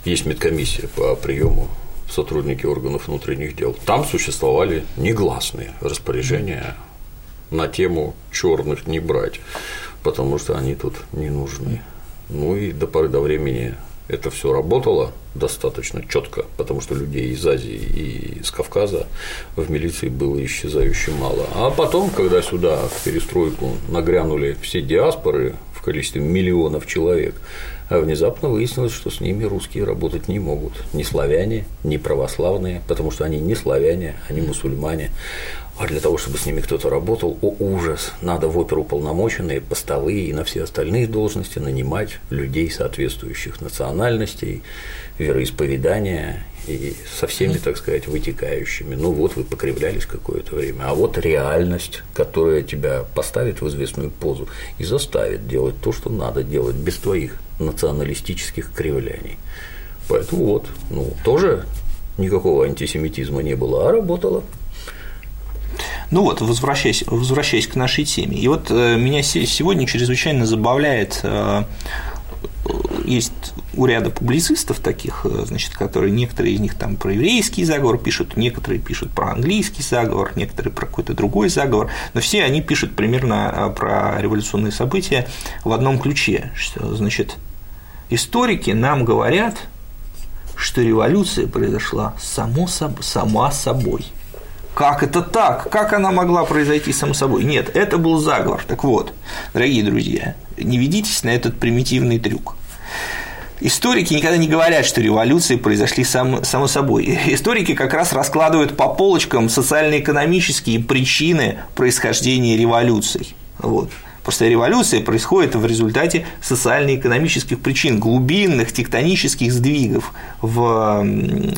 есть медкомиссия по приему сотрудники органов внутренних дел. Там существовали негласные распоряжения на тему черных не брать, потому что они тут не нужны. Ну и до поры до времени это все работало достаточно четко, потому что людей из Азии и из Кавказа в милиции было исчезающе мало. А потом, когда сюда в перестройку нагрянули все диаспоры, в количестве миллионов человек, внезапно выяснилось, что с ними русские работать не могут. Ни славяне, ни православные, потому что они не славяне, они мусульмане. А для того, чтобы с ними кто-то работал, о ужас, надо в оперу полномоченные, постовые и на все остальные должности нанимать людей соответствующих национальностей, вероисповедания и со всеми, так сказать, вытекающими. Ну вот вы покривлялись какое-то время, а вот реальность, которая тебя поставит в известную позу и заставит делать то, что надо делать без твоих националистических кривляний. Поэтому вот, ну, тоже никакого антисемитизма не было, а работало. Ну вот, возвращаясь, возвращаясь к нашей теме. И вот э, меня сегодня чрезвычайно забавляет э, есть у ряда публицистов таких, э, значит, которые некоторые из них там про еврейский заговор пишут, некоторые пишут про английский заговор, некоторые про какой-то другой заговор, но все они пишут примерно э, про революционные события в одном ключе, что, значит, историки нам говорят, что революция произошла само, сама собой. Как это так? Как она могла произойти само собой? Нет, это был заговор. Так вот, дорогие друзья, не ведитесь на этот примитивный трюк. Историки никогда не говорят, что революции произошли сам, само собой. Историки как раз раскладывают по полочкам социально-экономические причины происхождения революций. Вот. Просто революция происходит в результате социально-экономических причин, глубинных тектонических сдвигов в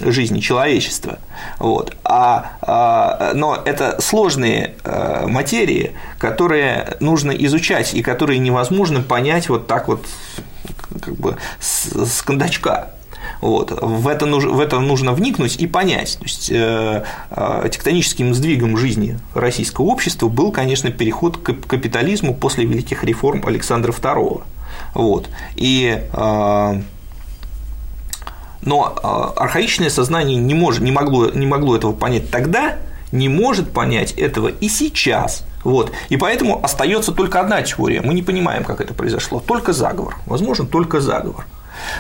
жизни человечества. Вот. А, а, но это сложные а, материи, которые нужно изучать и которые невозможно понять вот так вот как бы с, с кондачка. Вот. В, это, в это нужно вникнуть и понять. То есть, э, э, тектоническим сдвигом жизни российского общества был, конечно, переход к капитализму после великих реформ Александра II. Вот. И э, но архаичное сознание не, может, не, могло, не могло этого понять тогда, не может понять этого и сейчас. Вот. И поэтому остается только одна теория. Мы не понимаем, как это произошло. Только заговор. Возможно, только заговор.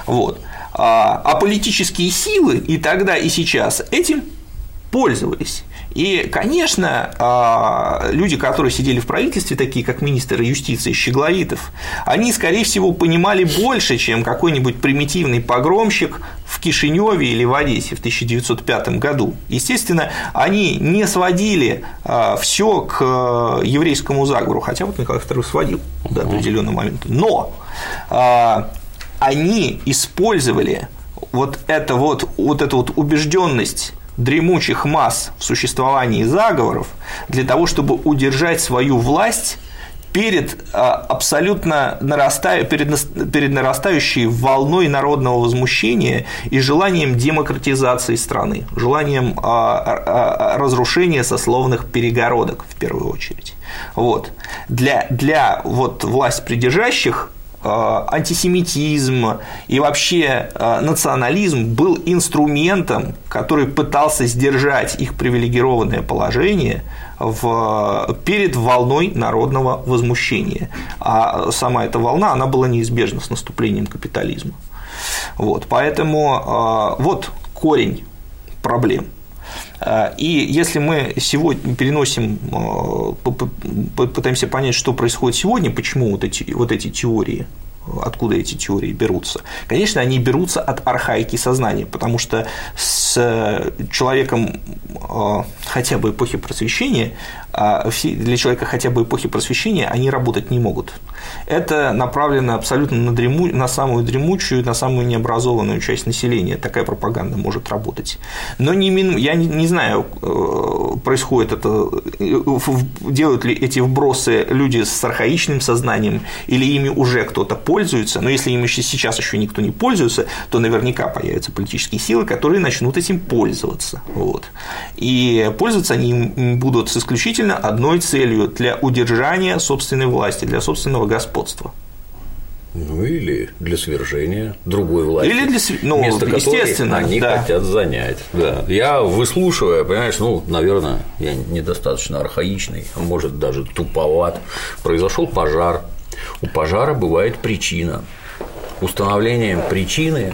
Вот. А, а политические силы и тогда, и сейчас этим пользовались. И, конечно, а, люди, которые сидели в правительстве, такие как министр юстиции Щегловитов, они, скорее всего, понимали больше, чем какой-нибудь примитивный погромщик в Кишиневе или в Одессе в 1905 году. Естественно, они не сводили а, все к э, еврейскому заговору, хотя вот Николай II сводил до определенного момента. Но они использовали вот, это вот, вот эту вот убежденность дремучих масс в существовании заговоров для того, чтобы удержать свою власть перед а, абсолютно нарастая, перед, перед нарастающей волной народного возмущения и желанием демократизации страны, желанием а, а, разрушения сословных перегородок в первую очередь. Вот. Для, для вот власть придержащих антисемитизм и вообще э, национализм был инструментом, который пытался сдержать их привилегированное положение в, перед волной народного возмущения. А сама эта волна, она была неизбежна с наступлением капитализма. Вот, поэтому э, вот корень проблем – и если мы сегодня переносим, э, пытаемся понять, что происходит сегодня, почему вот эти, вот эти теории откуда эти теории берутся. Конечно, они берутся от архаики сознания, потому что с человеком э, хотя бы эпохи просвещения, а для человека хотя бы эпохи просвещения они работать не могут. Это направлено абсолютно на, дрему, на самую дремучую, на самую необразованную часть населения. Такая пропаганда может работать. Но не, я не, знаю, э, происходит это, э, делают ли эти вбросы люди с архаичным сознанием, или ими уже кто-то пользуется. Но если им еще сейчас еще никто не пользуется, то наверняка появятся политические силы, которые начнут этим пользоваться. Вот. И пользоваться они будут с исключительно одной целью для удержания собственной власти, для собственного господства. Ну или для свержения другой власти. Или для ну, место естественно, они да. хотят занять. Да. Я выслушивая, понимаешь, ну, наверное, я недостаточно архаичный, а может даже туповат. Произошел пожар. У пожара бывает причина. Установлением причины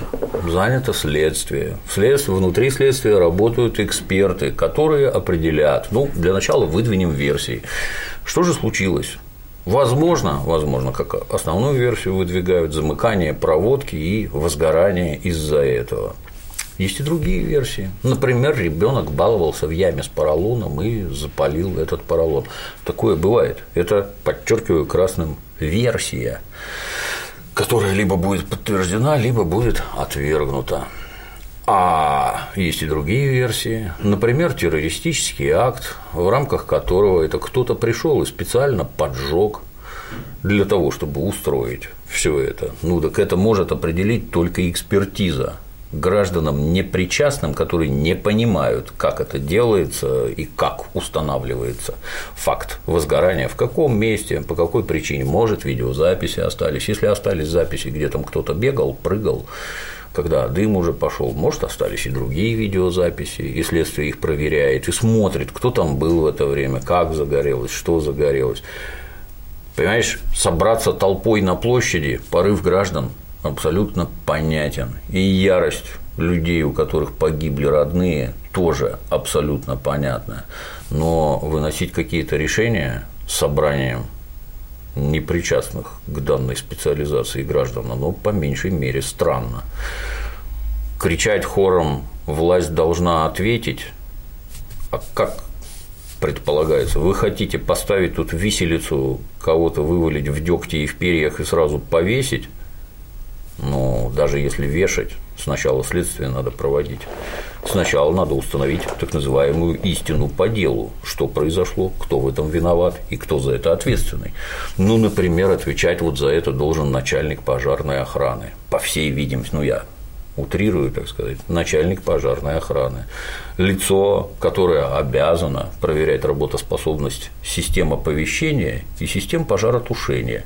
занято следствие. Следствие. Внутри следствия работают эксперты, которые определят. Ну, для начала выдвинем версии. Что же случилось? Возможно, возможно, как основную версию выдвигают замыкание проводки и возгорание из-за этого. Есть и другие версии. Например, ребенок баловался в яме с поролоном и запалил этот поролон. Такое бывает. Это, подчеркиваю красным, версия, которая либо будет подтверждена, либо будет отвергнута. А есть и другие версии. Например, террористический акт, в рамках которого это кто-то пришел и специально поджег для того, чтобы устроить все это. Ну так это может определить только экспертиза гражданам непричастным, которые не понимают, как это делается и как устанавливается факт возгорания, в каком месте, по какой причине, может, видеозаписи остались, если остались записи, где там кто-то бегал, прыгал, когда дым уже пошел, может, остались и другие видеозаписи, и следствие их проверяет и смотрит, кто там был в это время, как загорелось, что загорелось. Понимаешь, собраться толпой на площади, порыв граждан абсолютно понятен. И ярость людей, у которых погибли родные, тоже абсолютно понятна. Но выносить какие-то решения собранием непричастных к данной специализации граждан, оно по меньшей мере странно. Кричать хором «власть должна ответить», а как предполагается? Вы хотите поставить тут виселицу, кого-то вывалить в дегте и в перьях и сразу повесить? Но даже если вешать, сначала следствие надо проводить. Сначала надо установить так называемую истину по делу, что произошло, кто в этом виноват и кто за это ответственный. Ну, например, отвечать вот за это должен начальник пожарной охраны, по всей видимости, ну я утрирую, так сказать, начальник пожарной охраны, лицо, которое обязано проверять работоспособность систем оповещения и систем пожаротушения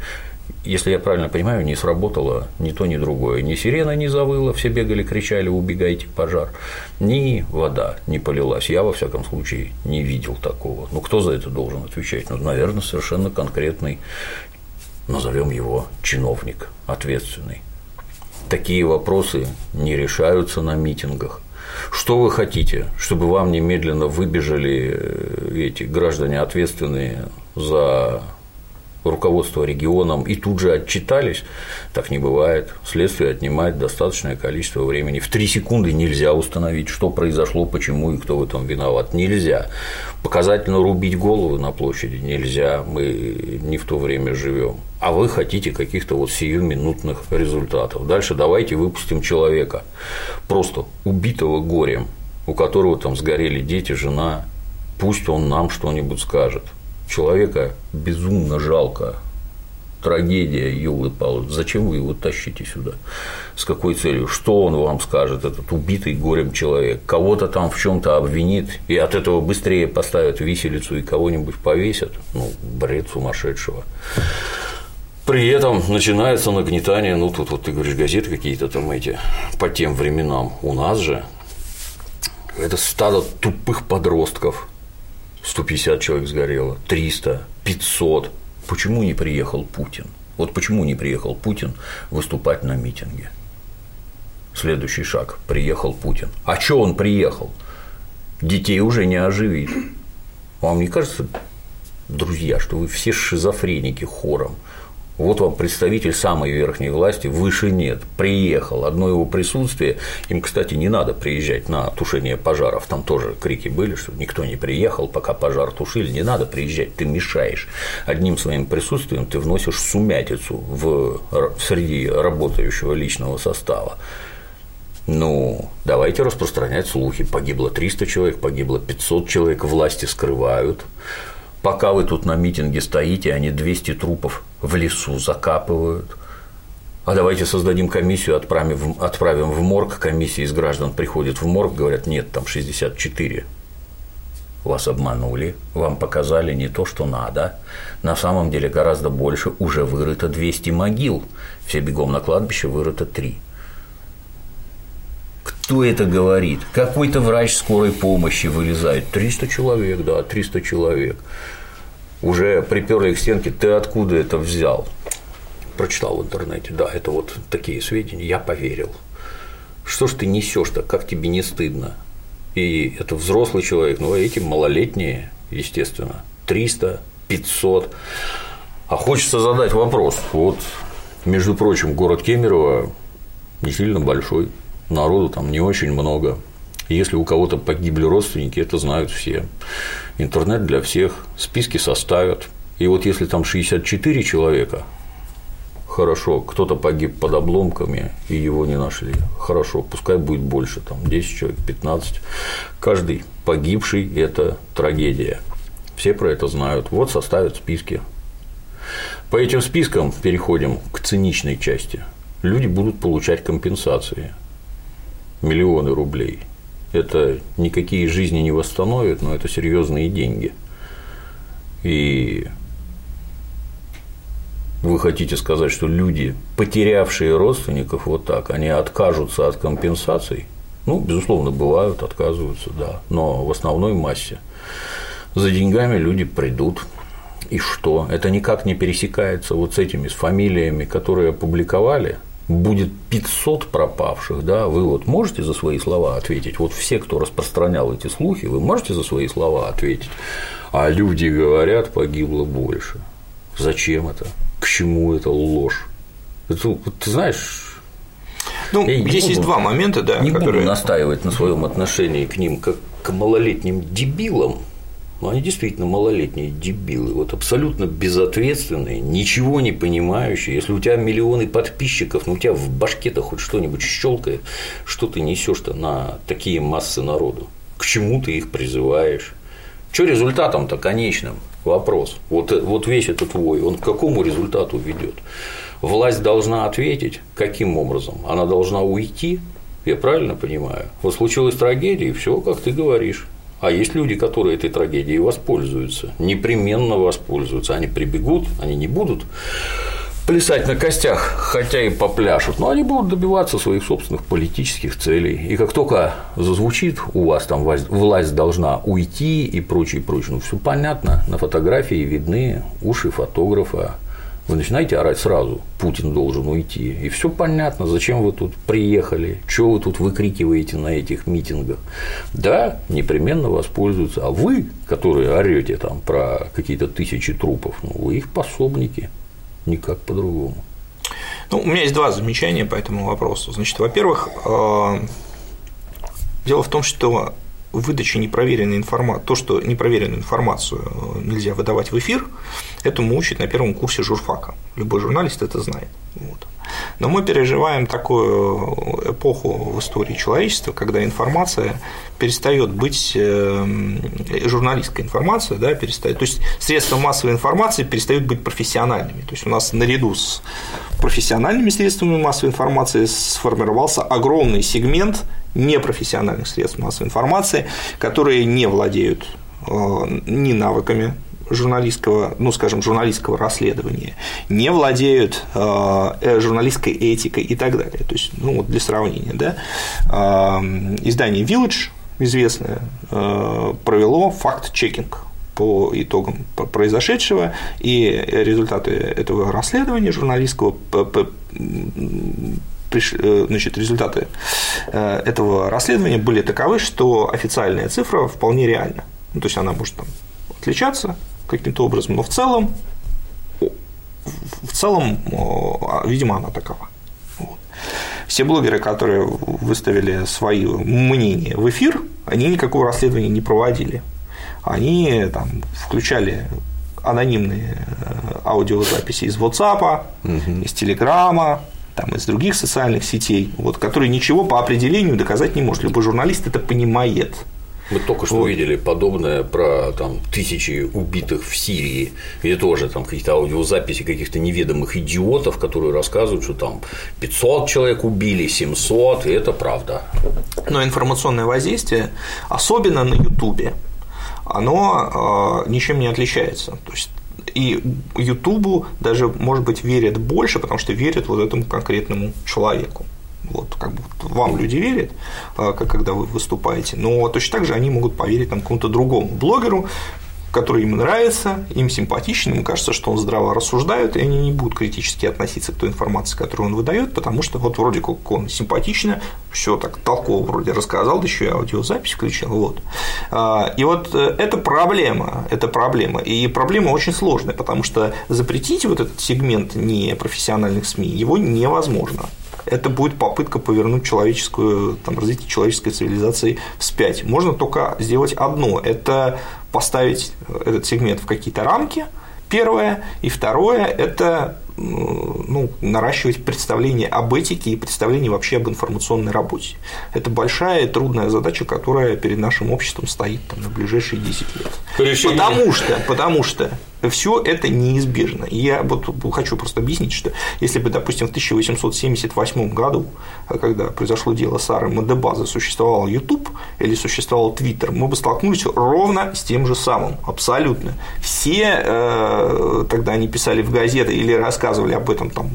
если я правильно понимаю, не сработало ни то, ни другое. Ни сирена не завыла, все бегали, кричали, убегайте, пожар. Ни вода не полилась. Я, во всяком случае, не видел такого. Ну, кто за это должен отвечать? Ну, наверное, совершенно конкретный, назовем его чиновник, ответственный. Такие вопросы не решаются на митингах. Что вы хотите, чтобы вам немедленно выбежали э, эти граждане ответственные за руководство регионом и тут же отчитались, так не бывает. Следствие отнимает достаточное количество времени. В три секунды нельзя установить, что произошло, почему и кто в этом виноват. Нельзя. Показательно рубить головы на площади нельзя, мы не в то время живем. А вы хотите каких-то вот сиюминутных результатов. Дальше давайте выпустим человека, просто убитого горем, у которого там сгорели дети, жена, пусть он нам что-нибудь скажет человека безумно жалко. Трагедия, елы палы зачем вы его тащите сюда? С какой целью? Что он вам скажет, этот убитый горем человек? Кого-то там в чем то обвинит, и от этого быстрее поставят виселицу и кого-нибудь повесят? Ну, бред сумасшедшего. При этом начинается нагнетание, ну тут вот ты говоришь, газеты какие-то там эти по тем временам. У нас же это стадо тупых подростков, 150 человек сгорело, 300, 500. Почему не приехал Путин? Вот почему не приехал Путин выступать на митинге? Следующий шаг. Приехал Путин. А что он приехал? Детей уже не оживит. Вам не кажется, друзья, что вы все шизофреники хором? Вот вам представитель самой верхней власти, выше нет, приехал. Одно его присутствие, им, кстати, не надо приезжать на тушение пожаров, там тоже крики были, что никто не приехал, пока пожар тушили, не надо приезжать, ты мешаешь. Одним своим присутствием ты вносишь сумятицу в, среди работающего личного состава. Ну, давайте распространять слухи. Погибло 300 человек, погибло 500 человек, власти скрывают. Пока вы тут на митинге стоите, они 200 трупов в лесу закапывают. А давайте создадим комиссию, отправим, отправим в морг. Комиссия из граждан приходит в морг, говорят, нет, там 64. Вас обманули, вам показали не то, что надо. На самом деле гораздо больше, уже вырыто 200 могил. Все бегом на кладбище вырыто 3. Кто это говорит? Какой-то врач скорой помощи вылезает. 300 человек, да, 300 человек. Уже приперли к стенке, ты откуда это взял? Прочитал в интернете, да, это вот такие сведения, я поверил. Что ж ты несешь-то, как тебе не стыдно? И это взрослый человек, ну, а эти малолетние, естественно, 300, 500. А хочется задать вопрос. Вот, между прочим, город Кемерово не сильно большой, народу там не очень много. Если у кого-то погибли родственники, это знают все. Интернет для всех, списки составят. И вот если там 64 человека, хорошо, кто-то погиб под обломками, и его не нашли, хорошо, пускай будет больше, там 10 человек, 15. Каждый погибший – это трагедия. Все про это знают. Вот составят списки. По этим спискам переходим к циничной части. Люди будут получать компенсации миллионы рублей. Это никакие жизни не восстановит, но это серьезные деньги. И вы хотите сказать, что люди, потерявшие родственников вот так, они откажутся от компенсаций? Ну, безусловно, бывают, отказываются, да, но в основной массе за деньгами люди придут. И что? Это никак не пересекается вот с этими с фамилиями, которые опубликовали – будет 500 пропавших, да, вы вот можете за свои слова ответить? Вот все, кто распространял эти слухи, вы можете за свои слова ответить? А люди говорят, погибло больше. Зачем это? К чему это ложь? Это, ты знаешь, ну, я здесь буду, есть два момента, да. Не которые... буду настаивать на своем отношении к ним как к малолетним дебилам, но они действительно малолетние дебилы, вот абсолютно безответственные, ничего не понимающие. Если у тебя миллионы подписчиков, ну у тебя в башке-то хоть что-нибудь щелкает, что ты несешь-то на такие массы народу? К чему ты их призываешь? Что результатом-то конечным? Вопрос. Вот, вот весь этот твой, он к какому результату ведет? Власть должна ответить, каким образом? Она должна уйти Я правильно понимаю? Вот случилась трагедия, и все, как ты говоришь. А есть люди, которые этой трагедией воспользуются, непременно воспользуются. Они прибегут, они не будут плясать на костях, хотя и попляшут, но они будут добиваться своих собственных политических целей. И как только зазвучит у вас там власть должна уйти и прочее, прочее, ну все понятно, на фотографии видны уши фотографа, вы начинаете орать сразу, Путин должен уйти, и все понятно, зачем вы тут приехали, что вы тут выкрикиваете на этих митингах. Да, непременно воспользуются, а вы, которые орете там про какие-то тысячи трупов, ну, вы их пособники, никак по-другому. Ну, у меня есть два замечания по этому вопросу. Значит, во-первых, э, дело в том, что выдача непроверенной информации, то, что непроверенную информацию э, нельзя выдавать в эфир, этому учат на первом курсе журфака. Любой журналист это знает. Вот. Но мы переживаем такую эпоху в истории человечества, когда информация перестает быть э, журналистской информацией, да, перестает, то есть средства массовой информации перестают быть профессиональными. То есть у нас наряду с профессиональными средствами массовой информации сформировался огромный сегмент непрофессиональных средств массовой информации, которые не владеют э, ни навыками журналистского, ну, скажем, журналистского расследования, не владеют э, э, журналистской этикой и так далее. То есть, ну, вот для сравнения, да, издание Village известное провело факт-чекинг по итогам произошедшего, и результаты этого расследования журналистского Э, значит, результаты э, этого расследования были таковы, что официальная цифра вполне реальна. Ну, то есть она может там, отличаться каким-то образом, но в целом, в целом, а, видимо, она такова. Вот. Все блогеры, которые выставили свои мнения в эфир, они никакого расследования не проводили. Они там, включали анонимные э, аудиозаписи из WhatsApp, угу. из Телеграма, там, из других социальных сетей, вот, которые ничего по определению доказать не может. Любой журналист это понимает. Мы только что вот. видели подобное про там, тысячи убитых в Сирии, где тоже там какие-то аудиозаписи каких-то неведомых идиотов, которые рассказывают, что там 500 человек убили, 700, и это правда. Но информационное воздействие, особенно на Ютубе, оно э, ничем не отличается. То есть и Ютубу даже, может быть, верят больше, потому что верят вот этому конкретному человеку. Вот, как бы вам люди верят, а, когда вы выступаете, но точно так же они могут поверить там какому-то другому блогеру, который им нравится, им симпатичен, им кажется, что он здраво рассуждает, и они не будут критически относиться к той информации, которую он выдает, потому что вот вроде как он симпатично, все так толково вроде рассказал, да еще и аудиозапись включил, вот. А, и вот э, это проблема, это проблема, и проблема очень сложная, потому что запретить вот этот сегмент непрофессиональных СМИ его невозможно это будет попытка повернуть человеческую, там, развитие человеческой цивилизации вспять. Можно только сделать одно – это поставить этот сегмент в какие-то рамки, первое, и второе – это ну, наращивать представление об этике и представление вообще об информационной работе. Это большая и трудная задача, которая перед нашим обществом стоит там, на ближайшие 10 лет. Решение. Потому что, потому что все это неизбежно. И я вот хочу просто объяснить, что если бы, допустим, в 1878 году, когда произошло дело Сары Мадебазы, существовал YouTube или существовал Twitter, мы бы столкнулись ровно с тем же самым, абсолютно. Все э, тогда они писали в газеты или рассказывали об этом там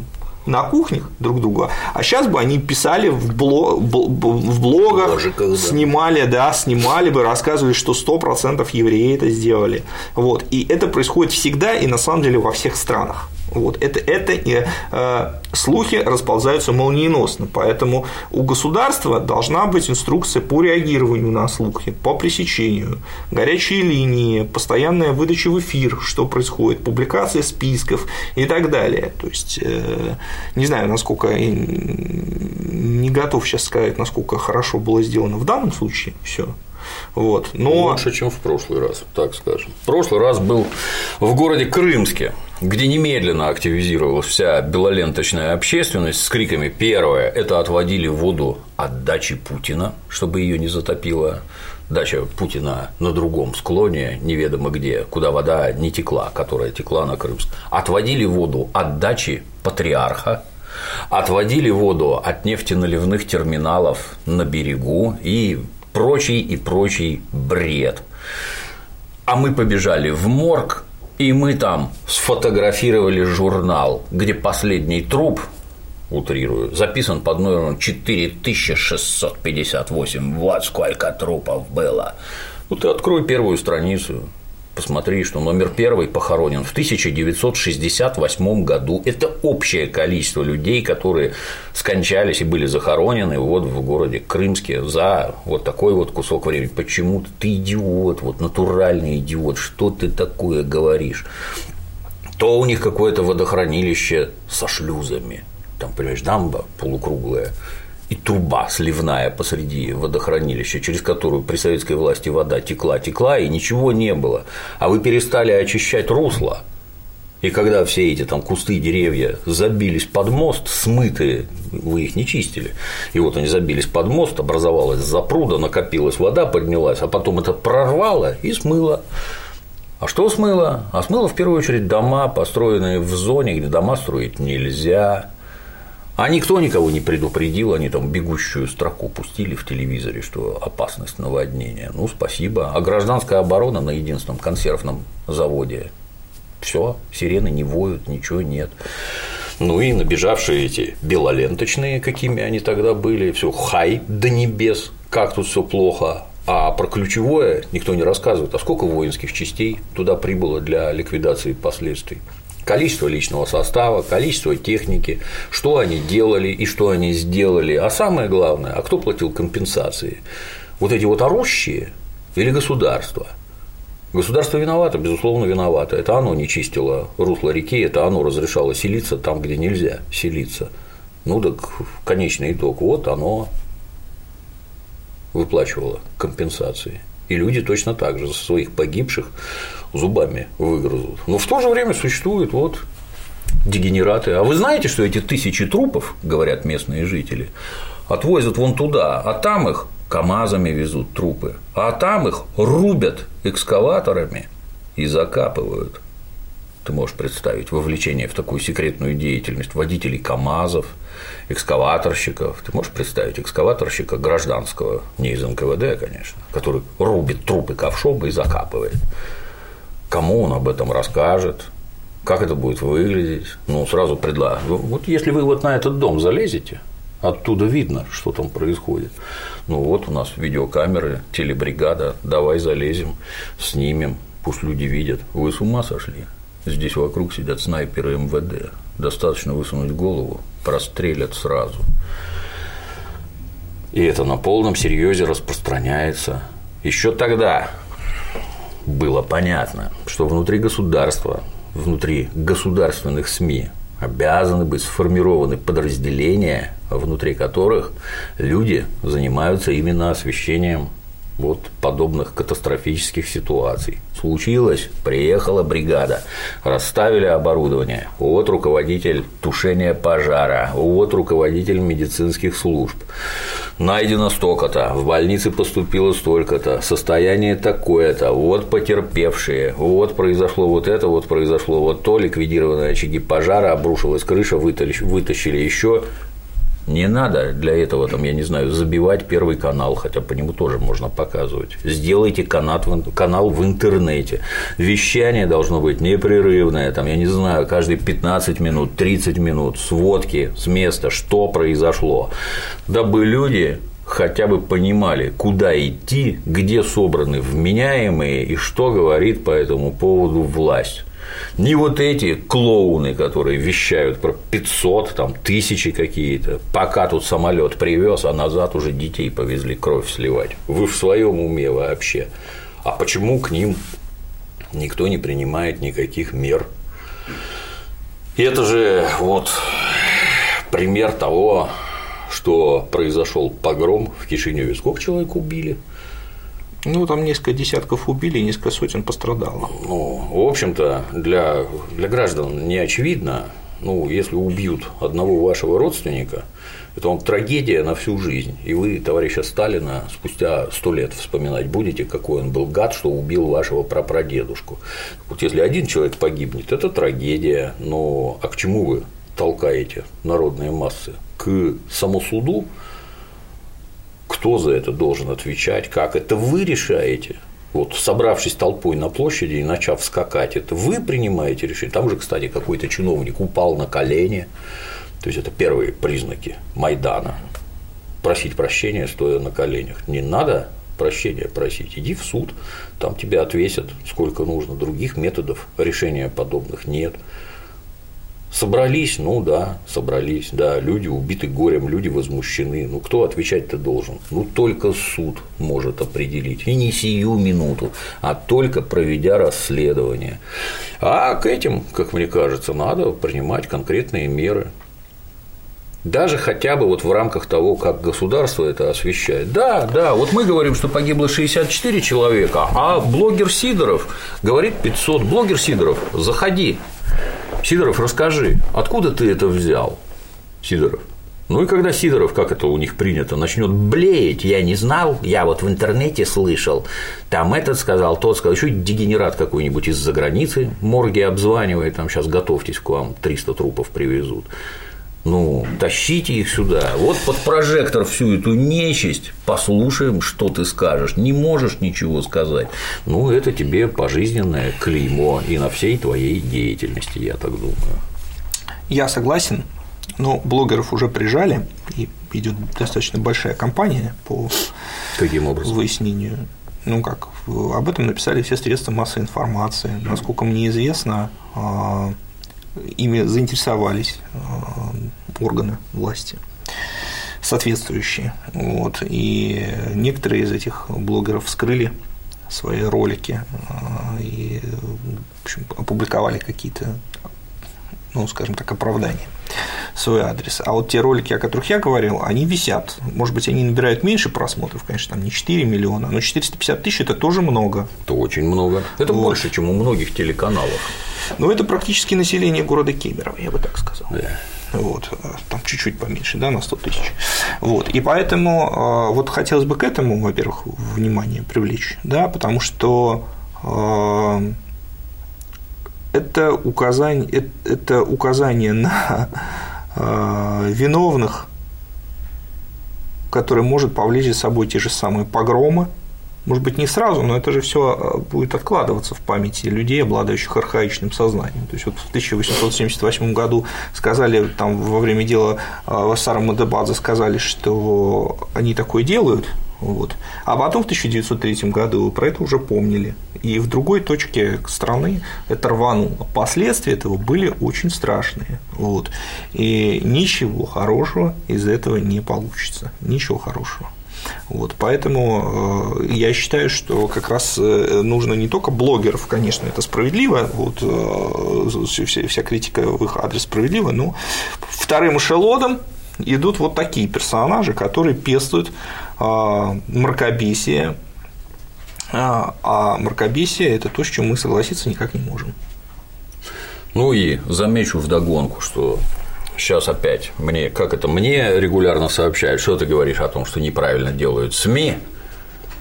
на кухнях друг друга, а сейчас бы они писали в, блог, в блогах, Божиках, да. снимали, да, снимали бы, рассказывали, что 100% евреи это сделали. Вот. И это происходит всегда и на самом деле во всех странах. Вот. Это, это и, э, слухи расползаются молниеносно, поэтому у государства должна быть инструкция по реагированию на слухи, по пресечению, горячие линии, постоянная выдача в эфир, что происходит, публикация списков и так далее. То есть, э, не знаю, насколько не готов сейчас сказать, насколько хорошо было сделано в данном случае все. Вот. Но... Лучше, чем в прошлый раз, так скажем. В прошлый раз был в городе Крымске, где немедленно активизировалась вся белоленточная общественность с криками «Первое – это отводили воду от дачи Путина, чтобы ее не затопило дача Путина на другом склоне, неведомо где, куда вода не текла, которая текла на Крымск. Отводили воду от дачи патриарха, отводили воду от нефтеналивных терминалов на берегу и прочий и прочий бред. А мы побежали в морг, и мы там сфотографировали журнал, где последний труп утрирую, записан под номером 4658. Вот сколько трупов было. Ну, ты открой первую страницу, посмотри, что номер первый похоронен в 1968 году. Это общее количество людей, которые скончались и были захоронены вот в городе Крымске за вот такой вот кусок времени. Почему ты идиот, вот натуральный идиот, что ты такое говоришь? То у них какое-то водохранилище со шлюзами, там, понимаешь, дамба полукруглая, и труба сливная посреди водохранилища, через которую при советской власти вода текла, текла, и ничего не было. А вы перестали очищать русло. И когда все эти там кусты, деревья забились под мост, смытые, вы их не чистили, и вот они забились под мост, образовалась запруда, накопилась вода, поднялась, а потом это прорвало и смыло. А что смыло? А смыло в первую очередь дома, построенные в зоне, где дома строить нельзя, а никто никого не предупредил, они там бегущую строку пустили в телевизоре, что опасность наводнения. Ну, спасибо. А гражданская оборона на единственном консервном заводе. Все, сирены не воют, ничего нет. Ну и набежавшие эти белоленточные, какими они тогда были, все хай до небес, как тут все плохо. А про ключевое никто не рассказывает. А сколько воинских частей туда прибыло для ликвидации последствий? Количество личного состава, количество техники, что они делали и что они сделали, а самое главное, а кто платил компенсации? Вот эти вот орущие или государство? Государство виновато, безусловно, виновато. Это оно не чистило русло реки, это оно разрешало селиться там, где нельзя селиться. Ну так конечный итог, вот оно выплачивало компенсации. И люди точно так же за своих погибших зубами выгрызут. Но в то же время существуют вот дегенераты. А вы знаете, что эти тысячи трупов, говорят местные жители, отвозят вон туда, а там их КАМАЗами везут трупы, а там их рубят экскаваторами и закапывают. Ты можешь представить вовлечение в такую секретную деятельность водителей КАМАЗов, экскаваторщиков. Ты можешь представить экскаваторщика гражданского, не из НКВД, конечно, который рубит трупы ковшом и закапывает кому он об этом расскажет, как это будет выглядеть. Ну, сразу предлагаю. Вот если вы вот на этот дом залезете, оттуда видно, что там происходит. Ну вот у нас видеокамеры, телебригада, давай залезем, снимем, пусть люди видят. Вы с ума сошли? Здесь вокруг сидят снайперы МВД. Достаточно высунуть голову, прострелят сразу. И это на полном серьезе распространяется. Еще тогда было понятно, что внутри государства, внутри государственных СМИ обязаны быть сформированы подразделения, внутри которых люди занимаются именно освещением вот подобных катастрофических ситуаций. Случилось, приехала бригада, расставили оборудование, вот руководитель тушения пожара, вот руководитель медицинских служб. Найдено столько-то, в больнице поступило столько-то, состояние такое-то, вот потерпевшие, вот произошло вот это, вот произошло вот то, ликвидированы очаги пожара, обрушилась крыша, вытащили еще не надо для этого, там, я не знаю, забивать первый канал, хотя по нему тоже можно показывать. Сделайте канал в, интернете. Вещание должно быть непрерывное, там, я не знаю, каждые 15 минут, 30 минут, сводки с места, что произошло, дабы люди хотя бы понимали, куда идти, где собраны вменяемые и что говорит по этому поводу власть. Не вот эти клоуны, которые вещают про 500, там, тысячи какие-то, пока тут самолет привез, а назад уже детей повезли кровь сливать. Вы в своем уме вообще. А почему к ним никто не принимает никаких мер? И это же вот пример того, что произошел погром в Кишиневе. Сколько человек убили? Ну, там несколько десятков убили, несколько сотен пострадало. Ну, в общем-то, для, для граждан не очевидно, ну, если убьют одного вашего родственника, это он трагедия на всю жизнь. И вы, товарища Сталина, спустя сто лет вспоминать будете, какой он был гад, что убил вашего прапрадедушку. Вот если один человек погибнет, это трагедия, но а к чему вы толкаете народные массы к самосуду, кто за это должен отвечать, как это вы решаете. Вот собравшись толпой на площади и начав скакать, это вы принимаете решение. Там же, кстати, какой-то чиновник упал на колени. То есть это первые признаки Майдана. Просить прощения, стоя на коленях. Не надо прощения просить, иди в суд, там тебя отвесят сколько нужно, других методов решения подобных нет. Собрались, ну да, собрались, да, люди убиты горем, люди возмущены. Ну кто отвечать-то должен? Ну только суд может определить. И не сию минуту, а только проведя расследование. А к этим, как мне кажется, надо принимать конкретные меры. Даже хотя бы вот в рамках того, как государство это освещает. Да, да, вот мы говорим, что погибло 64 человека, а блогер Сидоров говорит 500. Блогер Сидоров, заходи. Сидоров, расскажи, откуда ты это взял, Сидоров? Ну и когда Сидоров, как это у них принято, начнет блеять, я не знал, я вот в интернете слышал, там этот сказал, тот сказал, еще дегенерат какой-нибудь из-за границы, морги обзванивает, там сейчас готовьтесь к вам, 300 трупов привезут. Ну, тащите их сюда. Вот под прожектор всю эту нечисть, послушаем, что ты скажешь. Не можешь ничего сказать. Ну, это тебе пожизненное клеймо и на всей твоей деятельности, я так думаю. Я согласен, но блогеров уже прижали, и идет достаточно большая кампания по Каким образом? выяснению. Ну как, об этом написали все средства массовой информации. Насколько мне известно, а, ими заинтересовались э, органы власти соответствующие. Вот. И некоторые из этих блогеров скрыли свои ролики э, и в общем, опубликовали какие-то, ну, скажем так, оправдания свой адрес. А вот те ролики, о которых я говорил, они висят. Может быть, они набирают меньше просмотров, конечно, там не 4 миллиона, но 450 тысяч – это тоже много. Это очень много. Это вот. больше, чем у многих телеканалов. Ну, это практически население города Кемерово, я бы так сказал. Да. Вот, там чуть-чуть поменьше, да, на 100 тысяч. Вот, и поэтому а, вот хотелось бы к этому, во-первых, внимание привлечь, да, потому что а, это указание, это указание на а, виновных, которые может повлечь за собой те же самые погромы, может быть, не сразу, но это же все э, будет откладываться в памяти людей, обладающих архаичным сознанием. То есть вот в 1878 году сказали там во время дела Вассара Мадебадзе сказали, что они такое делают, вот. А потом в 1903 году про это уже помнили. И в другой точке страны это рвануло. Последствия этого были очень страшные. Вот. И ничего хорошего из этого не получится. Ничего хорошего. Вот, поэтому э, я считаю, что как раз э, нужно не только блогеров, конечно, это справедливо, вот, э, вся, вся критика в их адрес справедлива, но вторым эшелоном идут вот такие персонажи, которые пестуют мракобесие, а мракобесие – это то, с чем мы согласиться никак не можем. Ну и замечу вдогонку, что сейчас опять мне, как это, мне регулярно сообщают, что ты говоришь о том, что неправильно делают СМИ,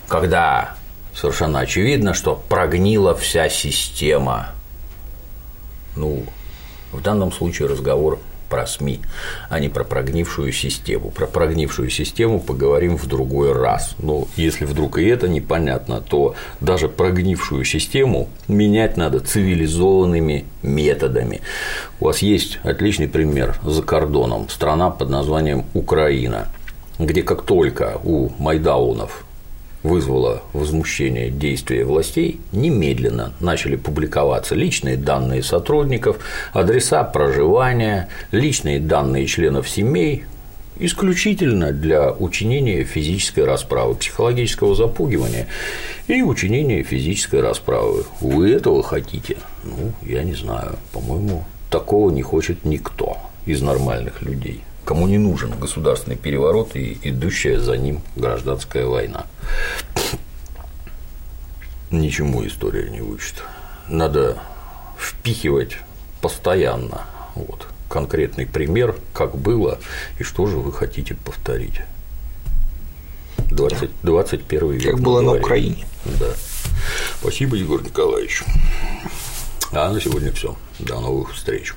когда совершенно очевидно, что прогнила вся система. Ну, в данном случае разговор про СМИ, а не про прогнившую систему. Про прогнившую систему поговорим в другой раз. Но если вдруг и это непонятно, то даже прогнившую систему менять надо цивилизованными методами. У вас есть отличный пример за кордоном, страна под названием Украина, где как только у майдаунов вызвало возмущение действия властей, немедленно начали публиковаться личные данные сотрудников, адреса проживания, личные данные членов семей, исключительно для учинения физической расправы, психологического запугивания и учинения физической расправы. Вы этого хотите? Ну, я не знаю. По-моему, такого не хочет никто из нормальных людей кому не нужен государственный переворот и идущая за ним гражданская война. Ничему история не учит. Надо впихивать постоянно вот, конкретный пример, как было и что же вы хотите повторить. 20, 21 век. Как было на Украине. Да. Спасибо, Егор Николаевич. А на сегодня все. До новых встреч.